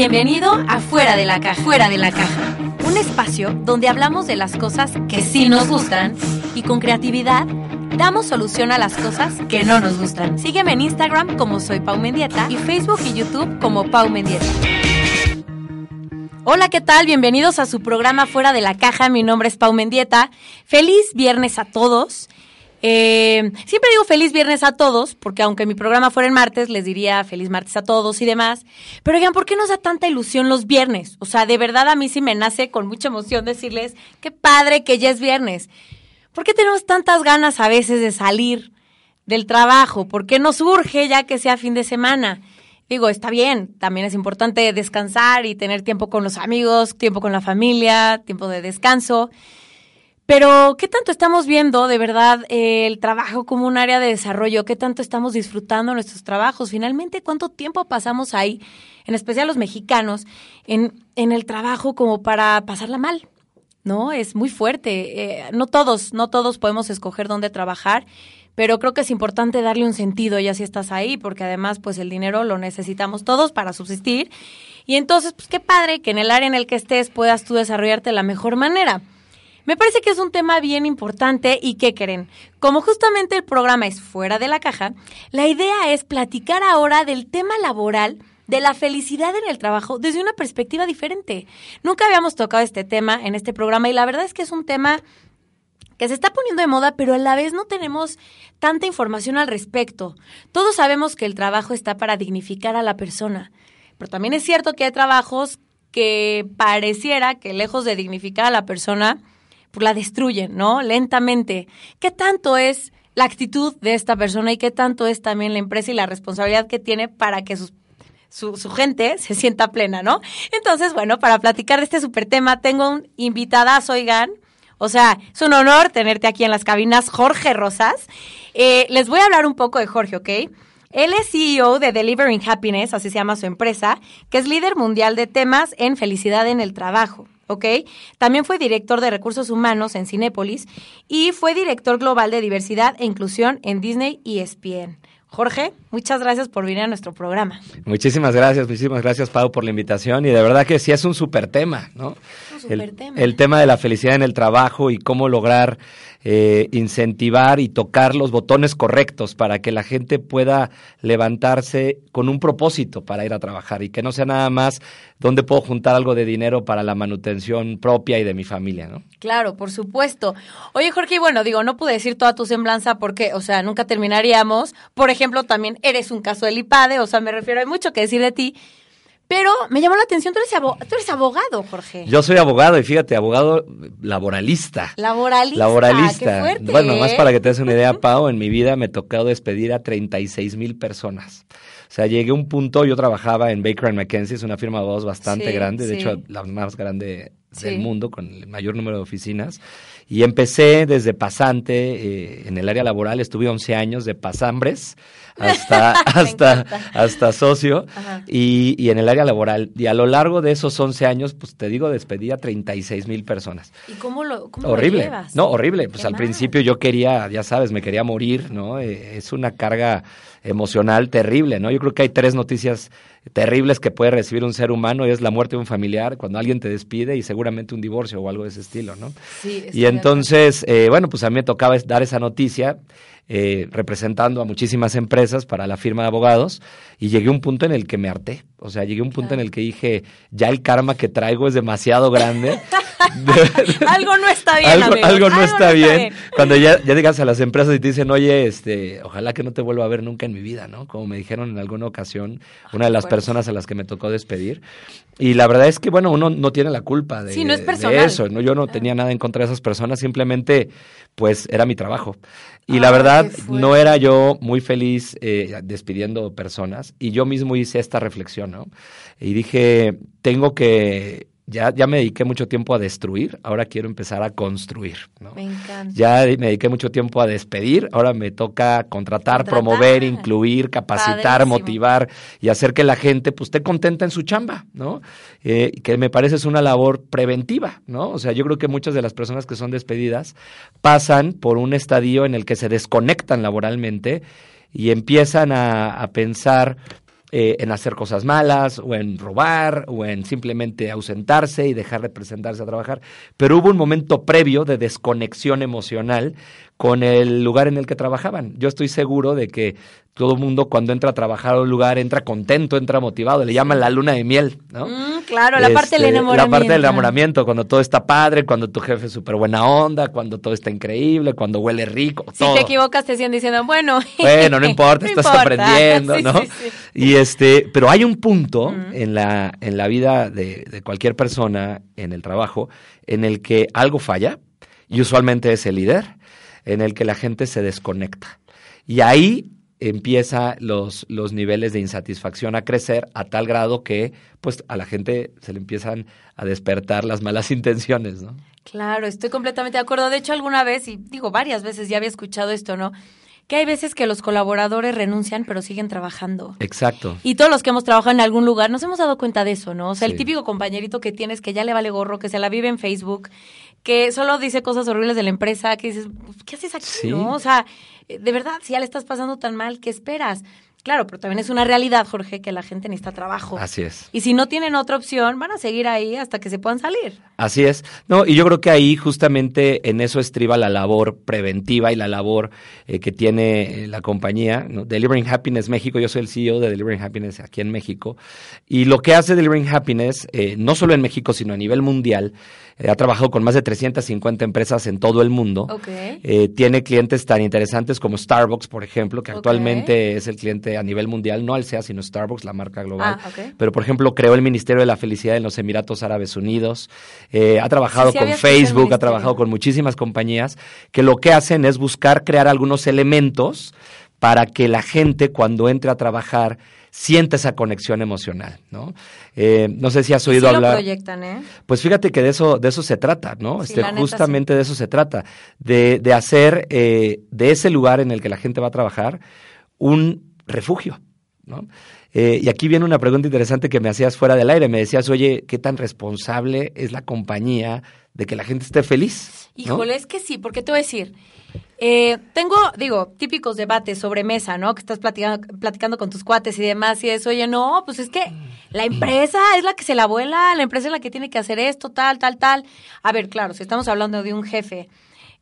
Bienvenido a Fuera de la Caja. Fuera de la Caja. Un espacio donde hablamos de las cosas que sí nos gustan y con creatividad damos solución a las cosas que no nos gustan. Sígueme en Instagram como soy Pau Mendieta y Facebook y YouTube como Pau Mendieta. Hola, ¿qué tal? Bienvenidos a su programa Fuera de la Caja. Mi nombre es Pau Mendieta. Feliz viernes a todos. Eh, siempre digo feliz viernes a todos, porque aunque mi programa fuera el martes, les diría feliz martes a todos y demás. Pero oigan, ¿por qué nos da tanta ilusión los viernes? O sea, de verdad a mí sí me nace con mucha emoción decirles, qué padre que ya es viernes. ¿Por qué tenemos tantas ganas a veces de salir del trabajo? ¿Por qué nos urge ya que sea fin de semana? Digo, está bien, también es importante descansar y tener tiempo con los amigos, tiempo con la familia, tiempo de descanso. Pero, ¿qué tanto estamos viendo de verdad el trabajo como un área de desarrollo? ¿Qué tanto estamos disfrutando nuestros trabajos? Finalmente, ¿cuánto tiempo pasamos ahí, en especial los mexicanos, en, en el trabajo como para pasarla mal? ¿No? Es muy fuerte. Eh, no todos, no todos podemos escoger dónde trabajar, pero creo que es importante darle un sentido ya si estás ahí, porque además, pues el dinero lo necesitamos todos para subsistir. Y entonces, pues qué padre que en el área en el que estés puedas tú desarrollarte de la mejor manera. Me parece que es un tema bien importante y ¿qué creen? Como justamente el programa es fuera de la caja, la idea es platicar ahora del tema laboral de la felicidad en el trabajo desde una perspectiva diferente. Nunca habíamos tocado este tema en este programa y la verdad es que es un tema que se está poniendo de moda, pero a la vez no tenemos tanta información al respecto. Todos sabemos que el trabajo está para dignificar a la persona, pero también es cierto que hay trabajos que pareciera que lejos de dignificar a la persona, pues la destruyen, ¿no? Lentamente. ¿Qué tanto es la actitud de esta persona y qué tanto es también la empresa y la responsabilidad que tiene para que su, su gente se sienta plena, ¿no? Entonces, bueno, para platicar de este super tema, tengo un invitadazo, oigan. O sea, es un honor tenerte aquí en las cabinas, Jorge Rosas. Eh, les voy a hablar un poco de Jorge, ¿ok? Él es CEO de Delivering Happiness, así se llama su empresa, que es líder mundial de temas en felicidad en el trabajo. ¿Ok? También fue director de recursos humanos en Cinépolis y fue director global de diversidad e inclusión en Disney y ESPN. Jorge, muchas gracias por venir a nuestro programa. Muchísimas gracias, muchísimas gracias, Pau, por la invitación. Y de verdad que sí es un súper tema, ¿no? Un super el, tema. el tema de la felicidad en el trabajo y cómo lograr eh, incentivar y tocar los botones correctos para que la gente pueda levantarse con un propósito para ir a trabajar y que no sea nada más dónde puedo juntar algo de dinero para la manutención propia y de mi familia, ¿no? Claro, por supuesto. Oye, Jorge, y bueno, digo, no pude decir toda tu semblanza porque, o sea, nunca terminaríamos. Por ejemplo, también eres un caso del IPADE, o sea, me refiero, hay mucho que decir de ti. Pero me llamó la atención, tú eres, abo- tú eres abogado, Jorge. Yo soy abogado y fíjate, abogado laboralista. Laboralista. Laboralista. Qué fuerte, bueno, más ¿eh? para que te des una idea, Pau, en mi vida me tocó despedir a 36 mil personas. O sea, llegué a un punto, yo trabajaba en Baker McKenzie, es una firma de abogados bastante Sí, grande, de sí. hecho la más grande Sí. del mundo, con el mayor número de oficinas. Y empecé desde pasante eh, en el área laboral, estuve 11 años de pasambres hasta, hasta, hasta socio y, y en el área laboral. Y a lo largo de esos 11 años, pues te digo, despedí a 36 mil personas. ¿Y cómo lo, cómo lo Horrible. llevas? No, horrible. Pues Qué al mal. principio yo quería, ya sabes, me quería morir, ¿no? Eh, es una carga emocional terrible, ¿no? Yo creo que hay tres noticias terribles que puede recibir un ser humano y es la muerte de un familiar, cuando alguien te despide y seguramente un divorcio o algo de ese estilo, ¿no? Sí, Y entonces, eh, bueno, pues a mí me tocaba dar esa noticia eh, representando a muchísimas empresas para la firma de abogados y llegué a un punto en el que me harté. O sea, llegué a un punto en el que dije, ya el karma que traigo es demasiado grande algo no está bien, algo, amigos. algo no, está, bien. Cuando ya, ya llegas a las empresas y te dicen, oye, este, ojalá que no te vuelva a ver nunca en mi vida, ¿no? Como me dijeron en alguna ocasión, una de las personas a las que me tocó despedir. Y la verdad es que, bueno, uno no tiene la culpa de, Sí, no es de eso. ¿no? Yo no tenía nada en contra de esas personas, simplemente, pues, era mi trabajo. Y la verdad, no era yo muy feliz eh, despidiendo personas. Y yo mismo hice esta reflexión, ¿no? Y dije, tengo que, ya, ya me dediqué mucho tiempo a destruir, ahora quiero empezar a construir, ¿no? Me encanta. Ya me dediqué mucho tiempo a despedir, ahora me toca contratar, Contratar. promover, incluir, capacitar, Padrísimo. motivar y hacer que la gente pues esté contenta en su chamba, ¿no? Eh, que me parece es una labor preventiva, ¿no? O sea, yo creo que muchas de las personas que son despedidas pasan por un estadio en el que se desconectan laboralmente y empiezan a, a pensar eh, en hacer cosas malas o en robar o en simplemente ausentarse y dejar de presentarse a trabajar. Pero hubo un momento previo de desconexión emocional con el lugar en el que trabajaban. Yo estoy seguro de que todo el mundo cuando entra a trabajar a un lugar entra contento, entra motivado, le llaman la luna de miel, ¿no? Mm, claro, la parte del Este, enamoramiento. La parte del enamoramiento, cuando todo está padre, cuando tu jefe es súper buena onda, cuando todo está increíble, cuando huele rico, Si todo. te equivocas, te siguen diciendo, bueno. Bueno, no importa, no estás importa. aprendiendo, Sí, ¿no? sí, sí. Y este, pero hay un punto en la, en la vida de, de cualquier persona en el trabajo en el que algo falla, y usualmente es el líder, en el que la gente se desconecta. Y ahí empieza los, los niveles de insatisfacción a crecer a tal grado que pues a la gente se le empiezan a despertar las malas intenciones, ¿no? Claro, estoy completamente de acuerdo. De hecho, alguna vez, y digo varias veces, ya había escuchado esto, ¿no? Que hay veces que los colaboradores renuncian, pero siguen trabajando. Exacto. Y todos los que hemos trabajado en algún lugar nos hemos dado cuenta de eso, ¿no? O sea, el típico compañerito que tienes que ya le vale gorro, que se la vive en Facebook, que solo dice cosas horribles de la empresa, que dices, ¿qué haces aquí, Sí. no? O sea, de verdad, si ya le estás pasando tan mal, ¿qué esperas? Claro, pero también es una realidad, Jorge, que la gente necesita trabajo. Así es. Y si no tienen otra opción, van a seguir ahí hasta que se puedan salir. Así es. No, y yo creo que ahí justamente en eso estriba la labor preventiva y la labor eh, que tiene eh, la compañía, ¿no? Delivering Happiness México. Yo soy el CEO de Delivering Happiness aquí en México. Y lo que hace Delivering Happiness, eh, no solo en México, sino a nivel mundial, eh, ha trabajado con más de 350 empresas en todo el mundo. Ok. Eh, tiene clientes tan interesantes como Starbucks, por ejemplo, que actualmente es el cliente a nivel mundial, no al SEA, sino Starbucks, la marca global. Ah. Pero, por ejemplo, creó el Ministerio de la Felicidad en los Emiratos Árabes Unidos. Eh, ha trabajado Sí, sí, con Facebook, ha trabajado con muchísimas compañías que lo que hacen es buscar crear algunos elementos para que la gente cuando entre a trabajar sienta esa conexión emocional, ¿no? Eh, no sé si has oído sí hablar. lo proyectan, ¿eh? Pues fíjate que de eso, de eso se trata, ¿no? Sí, este, justamente de eso se trata, de, de hacer eh, de ese lugar en el que la gente va a trabajar un refugio, ¿no? Eh, y aquí viene una pregunta interesante que me hacías fuera del aire. Me decías, oye, ¿qué tan responsable es la compañía de que la gente esté feliz? Híjole, es que sí, porque te voy a decir, eh, tengo, digo, típicos debates sobre mesa, ¿no? Que estás platicando, platicando con tus cuates y demás, y eso, oye, no, pues es que la empresa es la que se la vuela, la empresa es la que tiene que hacer esto, tal, tal, tal. A ver, claro, si estamos hablando de un jefe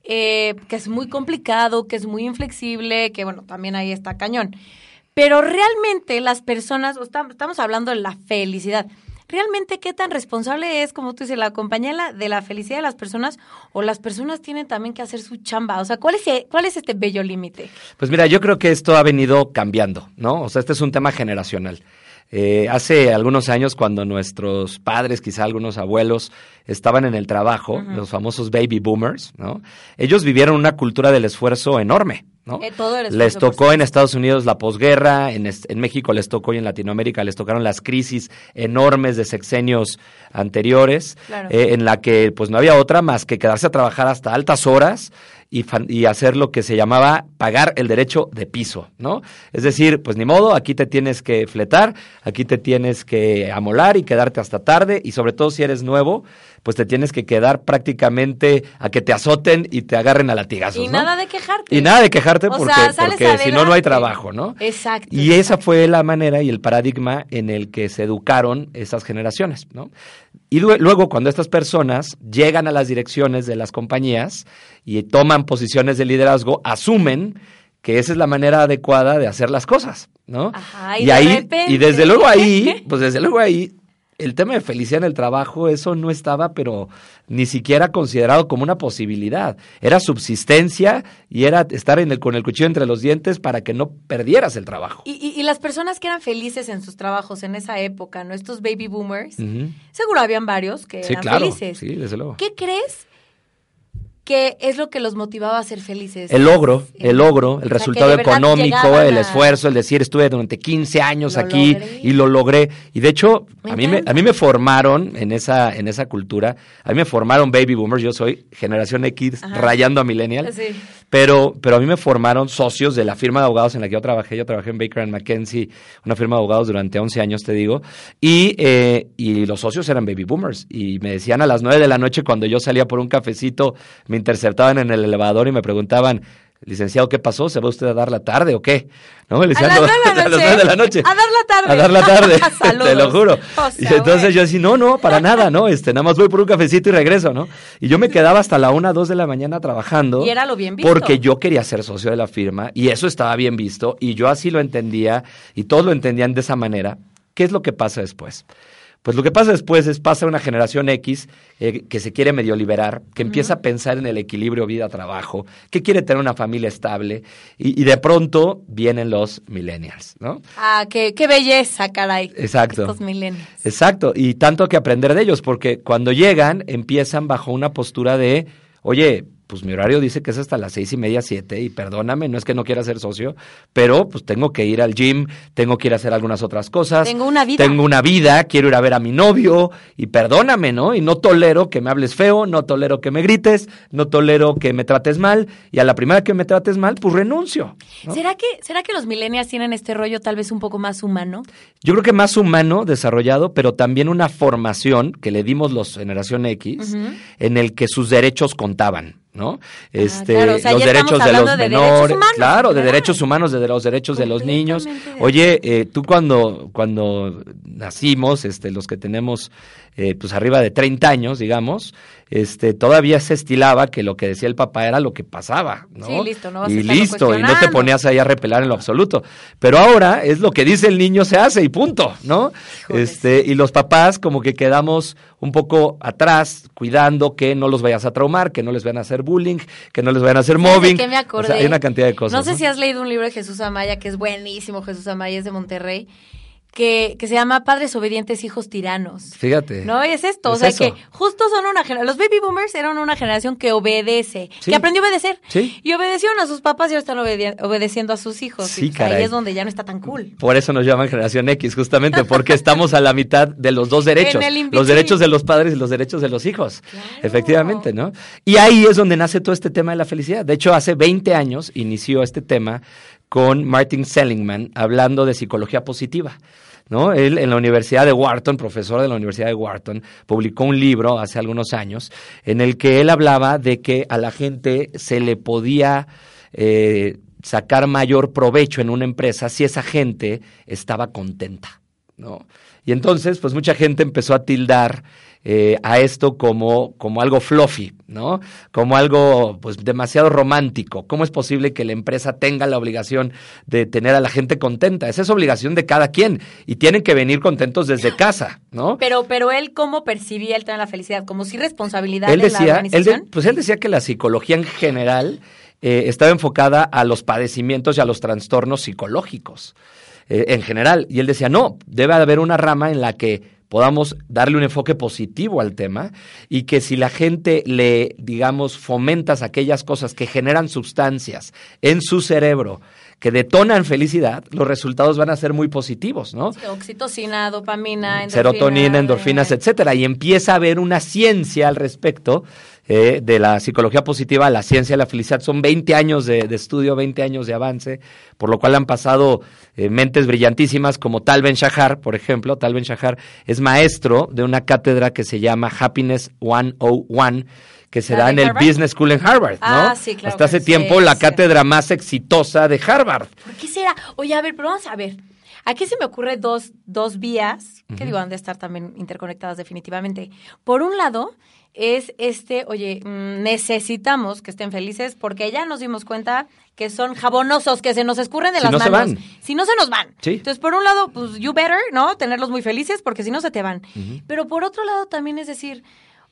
eh, que es muy complicado, que es muy inflexible, que bueno, también ahí está cañón. Pero realmente las personas, estamos hablando de la felicidad. ¿Realmente qué tan responsable es, como tú dices, la compañía de la, felicidad de las personas o las personas tienen también que hacer su chamba? O sea, ¿cuál es, cuál es este bello límite? Pues mira, yo creo que esto ha venido cambiando, ¿no? O sea, este es un tema generacional. Eh, hace algunos años, cuando nuestros padres, quizá algunos abuelos, estaban en el trabajo, los famosos baby boomers, ¿no? Ellos vivieron una cultura del esfuerzo enorme, ¿no? Eh, todo el esfuerzo, les tocó en. Estados Unidos la posguerra, en, México les tocó y en Latinoamérica les tocaron las crisis enormes de sexenios anteriores, Claro. eh, en la que pues no había otra más que quedarse a trabajar hasta altas horas y, hacer lo que se llamaba pagar el derecho de piso, ¿no? Es decir, pues ni modo, aquí te tienes que fletar, aquí te tienes que amolar y quedarte hasta tarde y sobre todo si eres nuevo, pues te tienes que quedar prácticamente a que te azoten y te agarren a latigazos, Y ¿no? nada de quejarte. Y nada de quejarte O porque, porque si no, no hay trabajo, ¿no? Exacto. Y esa fue la manera y el paradigma en el que se educaron esas generaciones, ¿no? Y lue- luego cuando estas personas llegan a las direcciones de las compañías y toman posiciones de liderazgo, asumen que esa es la manera adecuada de hacer las cosas, ¿no? Ajá, y y de ahí repente- y desde luego ahí, pues desde luego ahí el tema de felicidad en el trabajo, eso no estaba, pero ni siquiera considerado como una posibilidad. Era subsistencia y era estar en el, con el cuchillo entre los dientes para que no perdieras el trabajo. Y, y, las personas que eran felices en sus trabajos en esa época, ¿no? Estos baby boomers, seguro habían varios que eran felices. Sí, desde luego. ¿Qué crees ¿Qué es lo que los motivaba a ser felices? El logro, el logro, el resultado económico, el esfuerzo, el decir, estuve durante 15 años aquí y lo logré. Y de hecho, a mí, me, a mí me formaron en esa, en esa cultura, a mí me formaron baby boomers, yo soy generación X rayando a millennial. Pero, pero a mí me formaron socios de la firma de abogados en la que yo trabajé. Yo trabajé en Baker and McKenzie, una firma de abogados durante 11 años, te digo. Y, eh, y los socios eran baby boomers. Y me decían a las 9 de la noche cuando yo salía por un cafecito, me interceptaban en el elevador y me preguntaban, licenciado, ¿qué pasó? ¿Se va usted a dar la tarde o qué? ¿No? a, las nueve de la noche. A dar la tarde. A dar la tarde, te lo juro. y entonces yo decía, no, no, para nada, ¿no? Este, nada más voy por un cafecito y regreso, ¿no? Y yo me quedaba hasta la una, dos de la mañana trabajando. Y era lo bien visto. Porque yo quería ser socio de la firma y eso estaba bien visto y yo así lo entendía y todos lo entendían de esa manera. ¿Qué es lo que pasa después? Pues lo que pasa después es pasa una generación X eh, que se quiere medio liberar, que empieza a pensar en el equilibrio vida-trabajo, que quiere tener una familia estable y, de pronto vienen los millennials, ¿no? Ah, qué, qué belleza, caray. Exacto. Estos millennials. Exacto, y tanto que aprender de ellos, porque cuando llegan empiezan bajo una postura de, oye, pues mi horario dice que es hasta las seis y media, siete, y perdóname, no es que no quiera ser socio, pero pues tengo que ir al gym, tengo que ir a hacer algunas otras cosas. Tengo una vida. Tengo una vida, quiero ir a ver a mi novio, y perdóname, ¿no? Y no tolero que me hables feo, no tolero que me grites, no tolero que me trates mal, y a la primera que me trates mal, pues renuncio. ¿Será, que, ¿Será que los millennials tienen este rollo tal vez un poco más humano? Yo creo que más humano, desarrollado, pero también una formación que le dimos los generación X, en el que sus derechos contaban. ¿No? Ah, este, los derechos de los menores, claro, de derechos humanos, de los derechos de los niños. Oye, eh, tú cuando cuando nacimos, este, los que tenemos eh, pues arriba de 30 años, digamos, este, todavía se estilaba que lo que decía el papá era lo que pasaba, ¿no? Sí, listo, no y listo, y no te ponías ahí a repelar en lo absoluto. Pero ahora es lo que dice el niño se hace y punto, ¿no? Este, y los papás como que quedamos un poco atrás, cuidando que no los vayas a traumar, que no les vayan a hacer bullying, que no les vayan a hacer mobbing. me acordé? hay una cantidad de cosas. No sé si has leído un libro de Jesús Amaya que es buenísimo, Jesús Amaya es de Monterrey que, que, se llama Padres Obedientes, Hijos Tiranos. Fíjate. No, es esto. o sea, que justo son una generación. Los baby boomers eran una generación que obedece, que aprendió a obedecer. Sí. Y obedecieron a sus papás y ahora están obedeciendo a sus hijos. Sí, y ahí es donde ya no está tan cool. Por eso nos llaman generación X, justamente, porque estamos a la mitad de los dos derechos. los derechos de los padres y los derechos de los hijos. Efectivamente, ¿no? Y ahí es donde nace todo este tema de la felicidad. De hecho, hace 20 años inició este tema con Martin Seligman hablando de psicología positiva. ¿No? Él en la Universidad de Wharton, profesor de la Universidad de Wharton, publicó un libro hace algunos años en el que él hablaba de que a la gente se le podía eh, sacar mayor provecho en una empresa si esa gente estaba contenta, ¿no? Y entonces, pues mucha gente empezó a tildar eh, a esto como, como algo fluffy, ¿no? Como algo pues demasiado romántico. ¿Cómo es posible que la empresa tenga la obligación de tener a la gente contenta? Esa es obligación de cada quien y tienen que venir contentos desde casa, ¿no? Pero, pero él cómo percibía el tema de la felicidad, como si responsabilidad él decía, de la organización. pues él decía que la psicología en general eh, estaba enfocada a los padecimientos y a los trastornos psicológicos. Eh, en general. Y él decía, no, debe haber una rama en la que podamos darle un enfoque positivo al tema y que si la gente le, digamos, fomentas aquellas cosas que generan sustancias en su cerebro, que detonan felicidad, los resultados van a ser muy positivos, ¿no? oxitocina, dopamina, endorfina, serotonina, endorfinas, etcétera, y empieza a haber una ciencia al respecto eh, de la psicología positiva, la ciencia de la felicidad. Son 20 años de, estudio, 20 años de avance, por lo cual han pasado eh, mentes brillantísimas como Tal Ben Shahar, por ejemplo. Tal Ben Shahar es maestro de una cátedra que se llama Happiness 101 que se da en el Business School en Harvard, ¿no? Ah, sí, claro. Hasta hace tiempo la cátedra más exitosa de Harvard. ¿Por qué será? Oye, a ver, pero vamos a ver. Aquí se me ocurre dos, dos vías, que digo, han de estar también interconectadas definitivamente. Por un lado, es este, oye, mm, necesitamos que estén felices porque ya nos dimos cuenta que son jabonosos, que se nos escurren de Si las no se manos. van. Si no se nos van. Sí. Entonces, por un lado, pues you better, ¿no? Tenerlos muy felices porque si no se te van. Pero por otro lado también es decir,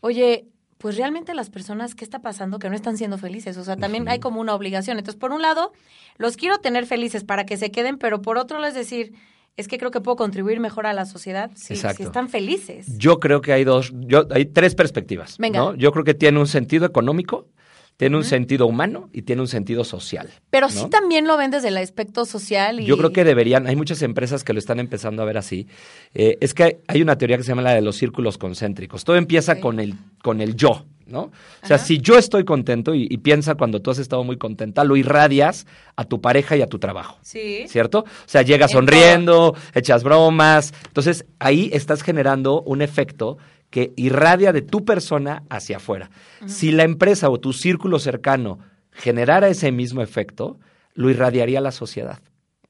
oye, pues realmente las personas, ¿qué está pasando? Que no están siendo felices. O sea, también hay como una obligación. Entonces, por un lado, los quiero tener felices para que se queden, pero por otro lado es decir, es que creo que puedo contribuir mejor a la sociedad si, están felices. Yo creo que hay dos, yo, hay tres perspectivas. Venga. ¿no? Yo creo que tiene un sentido económico, tiene un sentido humano y tiene un sentido social. Pero ¿no? sí también lo ven desde el aspecto social y... Yo creo que deberían, hay muchas empresas que lo están empezando a ver así. Eh, es que hay, una teoría que se llama la de los círculos concéntricos. Todo empieza con, el, con el yo, ¿no? O sea, Ajá. si yo estoy contento y, y piensa cuando tú has estado muy contenta, lo irradias a tu pareja y a tu trabajo. Sí. ¿Cierto? O sea, llegas En sonriendo, echas bromas. Entonces, ahí estás generando un efecto que irradia de tu persona hacia afuera. Si la empresa o tu círculo cercano generara ese mismo efecto, lo irradiaría a la sociedad.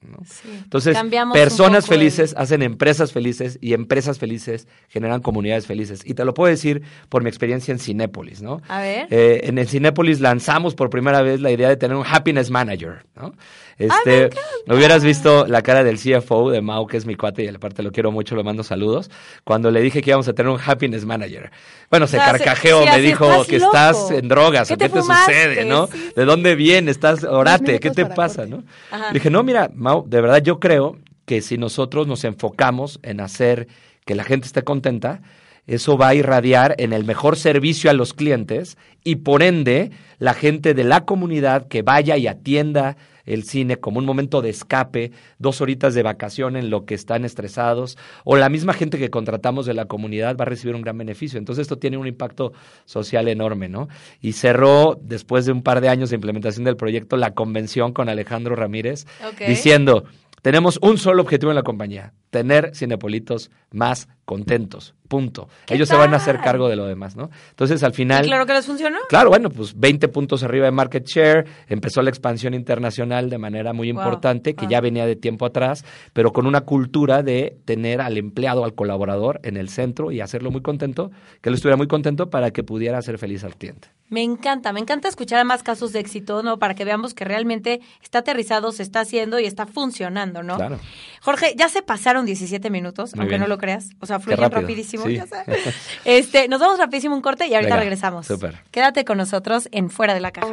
¿no? Sí. Entonces, Cambiamos personas el- felices hacen empresas felices y empresas felices generan comunidades felices. Y te lo puedo decir por mi experiencia en Cinépolis, ¿no? A ver. Eh, en el Cinépolis lanzamos por primera vez la idea de tener un happiness manager, ¿no? Este, hubieras visto la cara del CFO de Mau, que es mi cuate y aparte lo quiero mucho, le mando saludos, cuando le dije que íbamos a tener un happiness manager. Bueno, se O sea, se- carcajeó, me dijo que loco. estás en drogas, ¿Qué o qué te te sucede, ¿no? Sí. ¿De dónde vienes? ¿Estás orate? ¿Qué te pasa, corte. no? Ajá. Dije, no, mira, Mau, de verdad yo creo que si nosotros nos enfocamos en hacer que la gente esté contenta, eso va a irradiar en el mejor servicio a los clientes y por ende la gente de la comunidad que vaya y atienda el cine como un momento de escape, dos horitas de vacación en lo que están estresados, o la misma gente que contratamos de la comunidad va a recibir un gran beneficio. Entonces esto tiene un impacto social enorme, ¿no? Y cerró, después de un par de años de implementación del proyecto, la convención con Alejandro Ramírez, diciendo, tenemos un solo objetivo en la compañía, tener cinepolitos más contentos, punto. ¿Qué Ellos se van a hacer cargo de lo demás, ¿no? Entonces al final... ¿Y claro que les funcionó? Claro, bueno, pues 20 puntos arriba de market share, empezó la expansión internacional de manera muy Wow, importante, que wow. ya venía de tiempo atrás, pero con una cultura de tener al empleado, al colaborador en el centro y hacerlo muy contento, que él estuviera muy contento para que pudiera hacer feliz al cliente. Me encanta, me encanta escuchar más casos de éxito, ¿no? Para que veamos que realmente está aterrizado, se está haciendo y está funcionando, ¿no? Claro. Jorge, ya se pasaron 17 minutos, Muy aunque bien. no lo creas. O sea, fluyen rapidísimo. sí. ya sabes. Este, nos vamos rapidísimo un corte y ahorita Venga, regresamos. súper. Quédate con nosotros en Fuera de la Caja.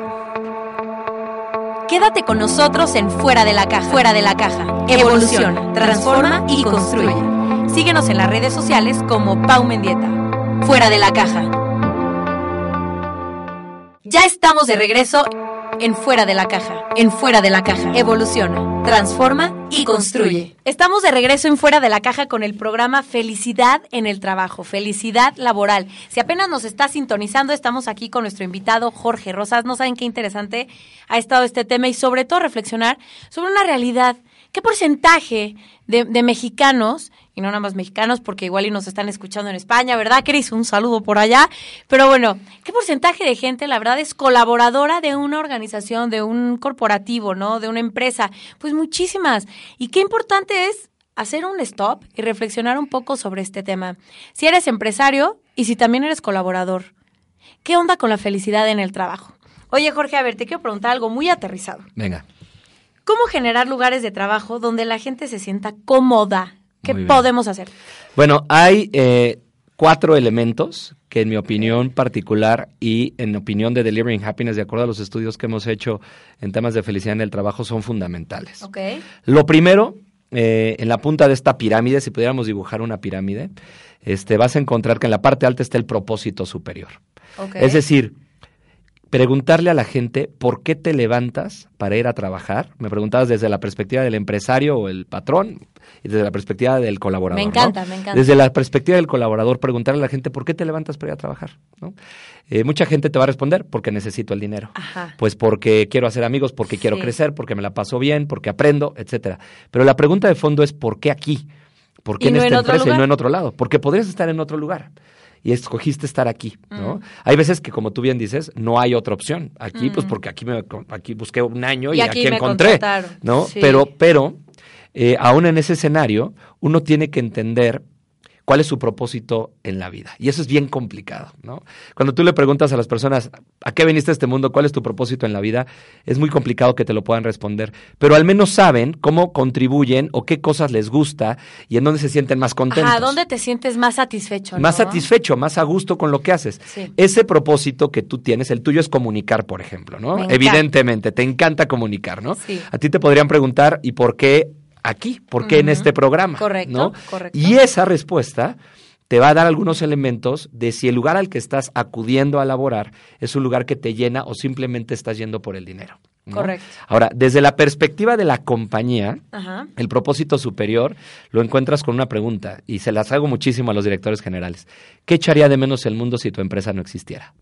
Quédate con nosotros en Fuera de la Caja. Fuera de la Caja. Evoluciona, transforma y construye. Síguenos en las redes sociales como Pau Mendieta. Fuera de la Caja. Ya estamos de regreso en Fuera de la Caja. En Fuera de la Caja. Evoluciona, transforma y construye. Estamos de regreso en Fuera de la Caja con el programa Felicidad en el Trabajo, Felicidad Laboral. Si apenas nos está sintonizando, estamos aquí con nuestro invitado Jorge Rosas. No saben qué interesante ha estado este tema y sobre todo reflexionar sobre una realidad. ¿Qué porcentaje de, de mexicanos, y no nada más mexicanos, porque igual y nos están escuchando en España, ¿verdad, Cris? Un saludo por allá. Pero bueno, ¿qué porcentaje de gente, la verdad, es colaboradora de una organización, de un corporativo, ¿no? De una empresa? Pues muchísimas. Y qué importante es hacer un stop y reflexionar un poco sobre este tema. Si eres empresario y si también eres colaborador, ¿qué onda con la felicidad en el trabajo? Oye, Jorge, a ver, te quiero preguntar algo muy aterrizado. Venga. ¿Cómo generar lugares de trabajo donde la gente se sienta cómoda? ¿Qué podemos hacer? Bueno, hay eh, cuatro elementos que en mi opinión particular y en opinión de Delivering Happiness, de acuerdo a los estudios que hemos hecho en temas de felicidad en el trabajo, son fundamentales. Ok. Lo primero, eh, en la punta de esta pirámide, si pudiéramos dibujar una pirámide, este, vas a encontrar que en la parte alta está el propósito superior. Ok. Es decir, preguntarle a la gente por qué te levantas para ir a trabajar. Me preguntabas desde la perspectiva del empresario o el patrón desde la perspectiva del colaborador. Me ¿no? encanta, me encanta. Desde la perspectiva del colaborador, preguntarle a la gente por qué te levantas para ir a trabajar. ¿no? Eh, mucha gente te va a responder porque necesito el dinero. Ajá. Pues porque quiero hacer amigos, porque quiero crecer, porque me la paso bien, porque aprendo, etcétera. Pero la pregunta de fondo es ¿por qué aquí? ¿Por qué ¿Y en no esta en empresa y no en otro lado? Porque podrías estar en otro lugar y escogiste estar aquí, ¿no? Hay veces que, como tú bien dices, no hay otra opción. Aquí, pues porque aquí me aquí busqué un año y, Y aquí me encontré. ¿no? Sí. Pero, pero, eh, aún en ese escenario, uno tiene que entender cuál es su propósito en la vida. Y eso es bien complicado, ¿no? Cuando tú le preguntas a las personas, ¿a qué viniste a este mundo? ¿Cuál es tu propósito en la vida? Es muy complicado que te lo puedan responder, pero al menos saben cómo contribuyen o qué cosas les gusta y en dónde se sienten más contentos. Ajá, ¿dónde te sientes más satisfecho? Más no? satisfecho, más a gusto con lo que haces. Sí. Ese propósito que tú tienes, el tuyo es comunicar, por ejemplo, ¿no? Evidentemente, te encanta comunicar, ¿no? Sí. A ti te podrían preguntar, ¿y por qué aquí? ¿Por qué en este programa? Correcto, ¿no? correcto. Y esa respuesta te va a dar algunos elementos de si el lugar al que estás acudiendo a laborar es un lugar que te llena o simplemente estás yendo por el dinero. ¿no? Correcto. Ahora, desde la perspectiva de la compañía, Ajá. el propósito superior lo encuentras con una pregunta y se las hago muchísimo a los directores generales. ¿Qué echaría de menos el mundo si tu empresa no existiera?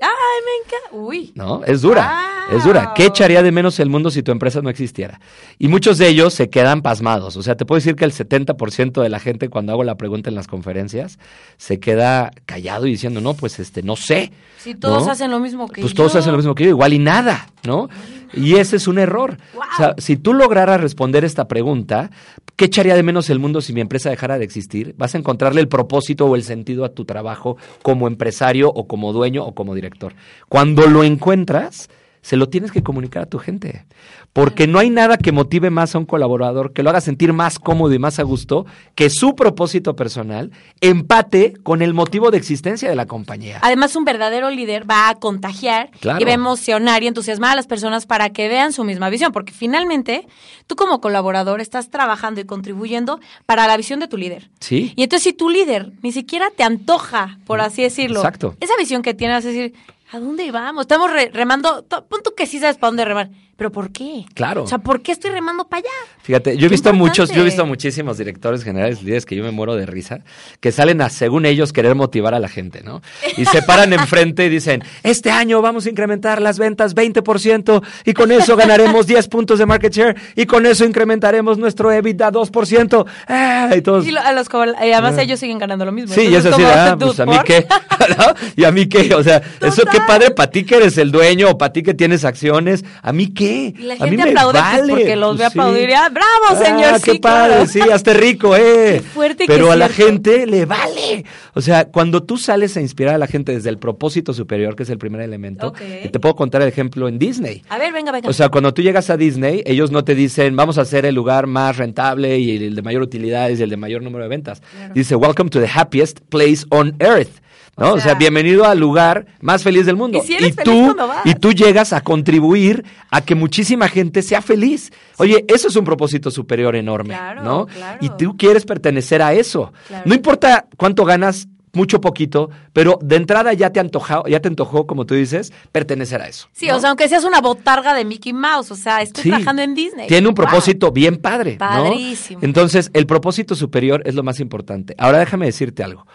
Ay, me encanta. Uy. ¿No? Es dura, Wow. es dura. ¿Qué echaría de menos el mundo si tu empresa no existiera? Y muchos de ellos se quedan pasmados. O sea, te puedo decir que el 70% de la gente cuando hago la pregunta en las conferencias se queda callado y diciendo, no, pues este, no sé. Si todos ¿no? hacen lo mismo que Pues yo. todos hacen lo mismo que yo, igual y nada, ¿no? Y ese es un error. Wow. O sea, si tú lograras responder esta pregunta, ¿qué echaría de menos el mundo si mi empresa dejara de existir? Vas a encontrarle el propósito o el sentido a tu trabajo como empresario o como dueño o como director. Cuando lo encuentras, se lo tienes que comunicar a tu gente. Porque no hay nada que motive más a un colaborador, que lo haga sentir más cómodo y más a gusto, que su propósito personal empate con el motivo de existencia de la compañía. Además, un verdadero líder va a contagiar Claro. y va a emocionar y entusiasmar a las personas para que vean su misma visión, porque finalmente tú como colaborador estás trabajando y contribuyendo para la visión de tu líder. Sí. Y entonces si tu líder ni siquiera te antoja, por así decirlo, Exacto. esa visión que tienes, es decir, ¿a dónde vamos? Estamos re- remando, to- pon tú que sí sabes para dónde remar, pero ¿por qué? Claro. O sea, ¿por qué estoy remando para allá? Fíjate, yo he visto muchos, yo he visto muchísimos directores generales, líderes que yo me muero de risa, que salen a, según ellos, querer motivar a la gente, ¿no? Y se paran enfrente y dicen, este año vamos a incrementar las ventas 20% y con eso ganaremos 10 puntos de market share y con eso incrementaremos nuestro EBITDA 2%. ¡Ah! Y todos, Y, lo- a los, y además ellos siguen ganando lo mismo. Sí, y es Entonces, así, de, como, ah, ¿tú pues a mí qué, ¿No? Y a mí qué, o sea, eso qué padre para ti que eres el dueño o para ti que tienes acciones, a mí qué, Y la a mí gente me aplaude, vale, porque los ve sí. aplaudir ah, bravo, señor, Ah, qué sí, padre, claro. sí, hazte rico, eh. Qué fuerte Pero a la gente le vale. O sea, cuando tú sales a inspirar a la gente desde el propósito superior, que es el primer elemento, te puedo contar el ejemplo en Disney. A ver, venga, venga. O sea, cuando tú llegas a Disney, ellos no te dicen, vamos a hacer el lugar más rentable y el de mayor utilidades y el de mayor número de ventas. Dice, welcome to the happiest place on earth. ¿No? O O sea, bienvenido al lugar más feliz del mundo. Y si eres feliz tú, vas. y tú llegas a contribuir a que muchísima gente sea feliz. Oye, eso es un propósito superior enorme, Claro, ¿no? claro. Y tú quieres pertenecer a eso. Claro. No importa cuánto ganas, mucho poquito, pero de entrada ya te antojó, ya te antojó, como tú dices, pertenecer a eso. sí, ¿no? o sea, aunque seas una botarga de Mickey Mouse, o sea, estoy Sí. trabajando en Disney. Tiene un Wow. propósito bien padre. ¿no? Padrísimo. Entonces, el propósito superior es lo más importante. Ahora déjame decirte algo.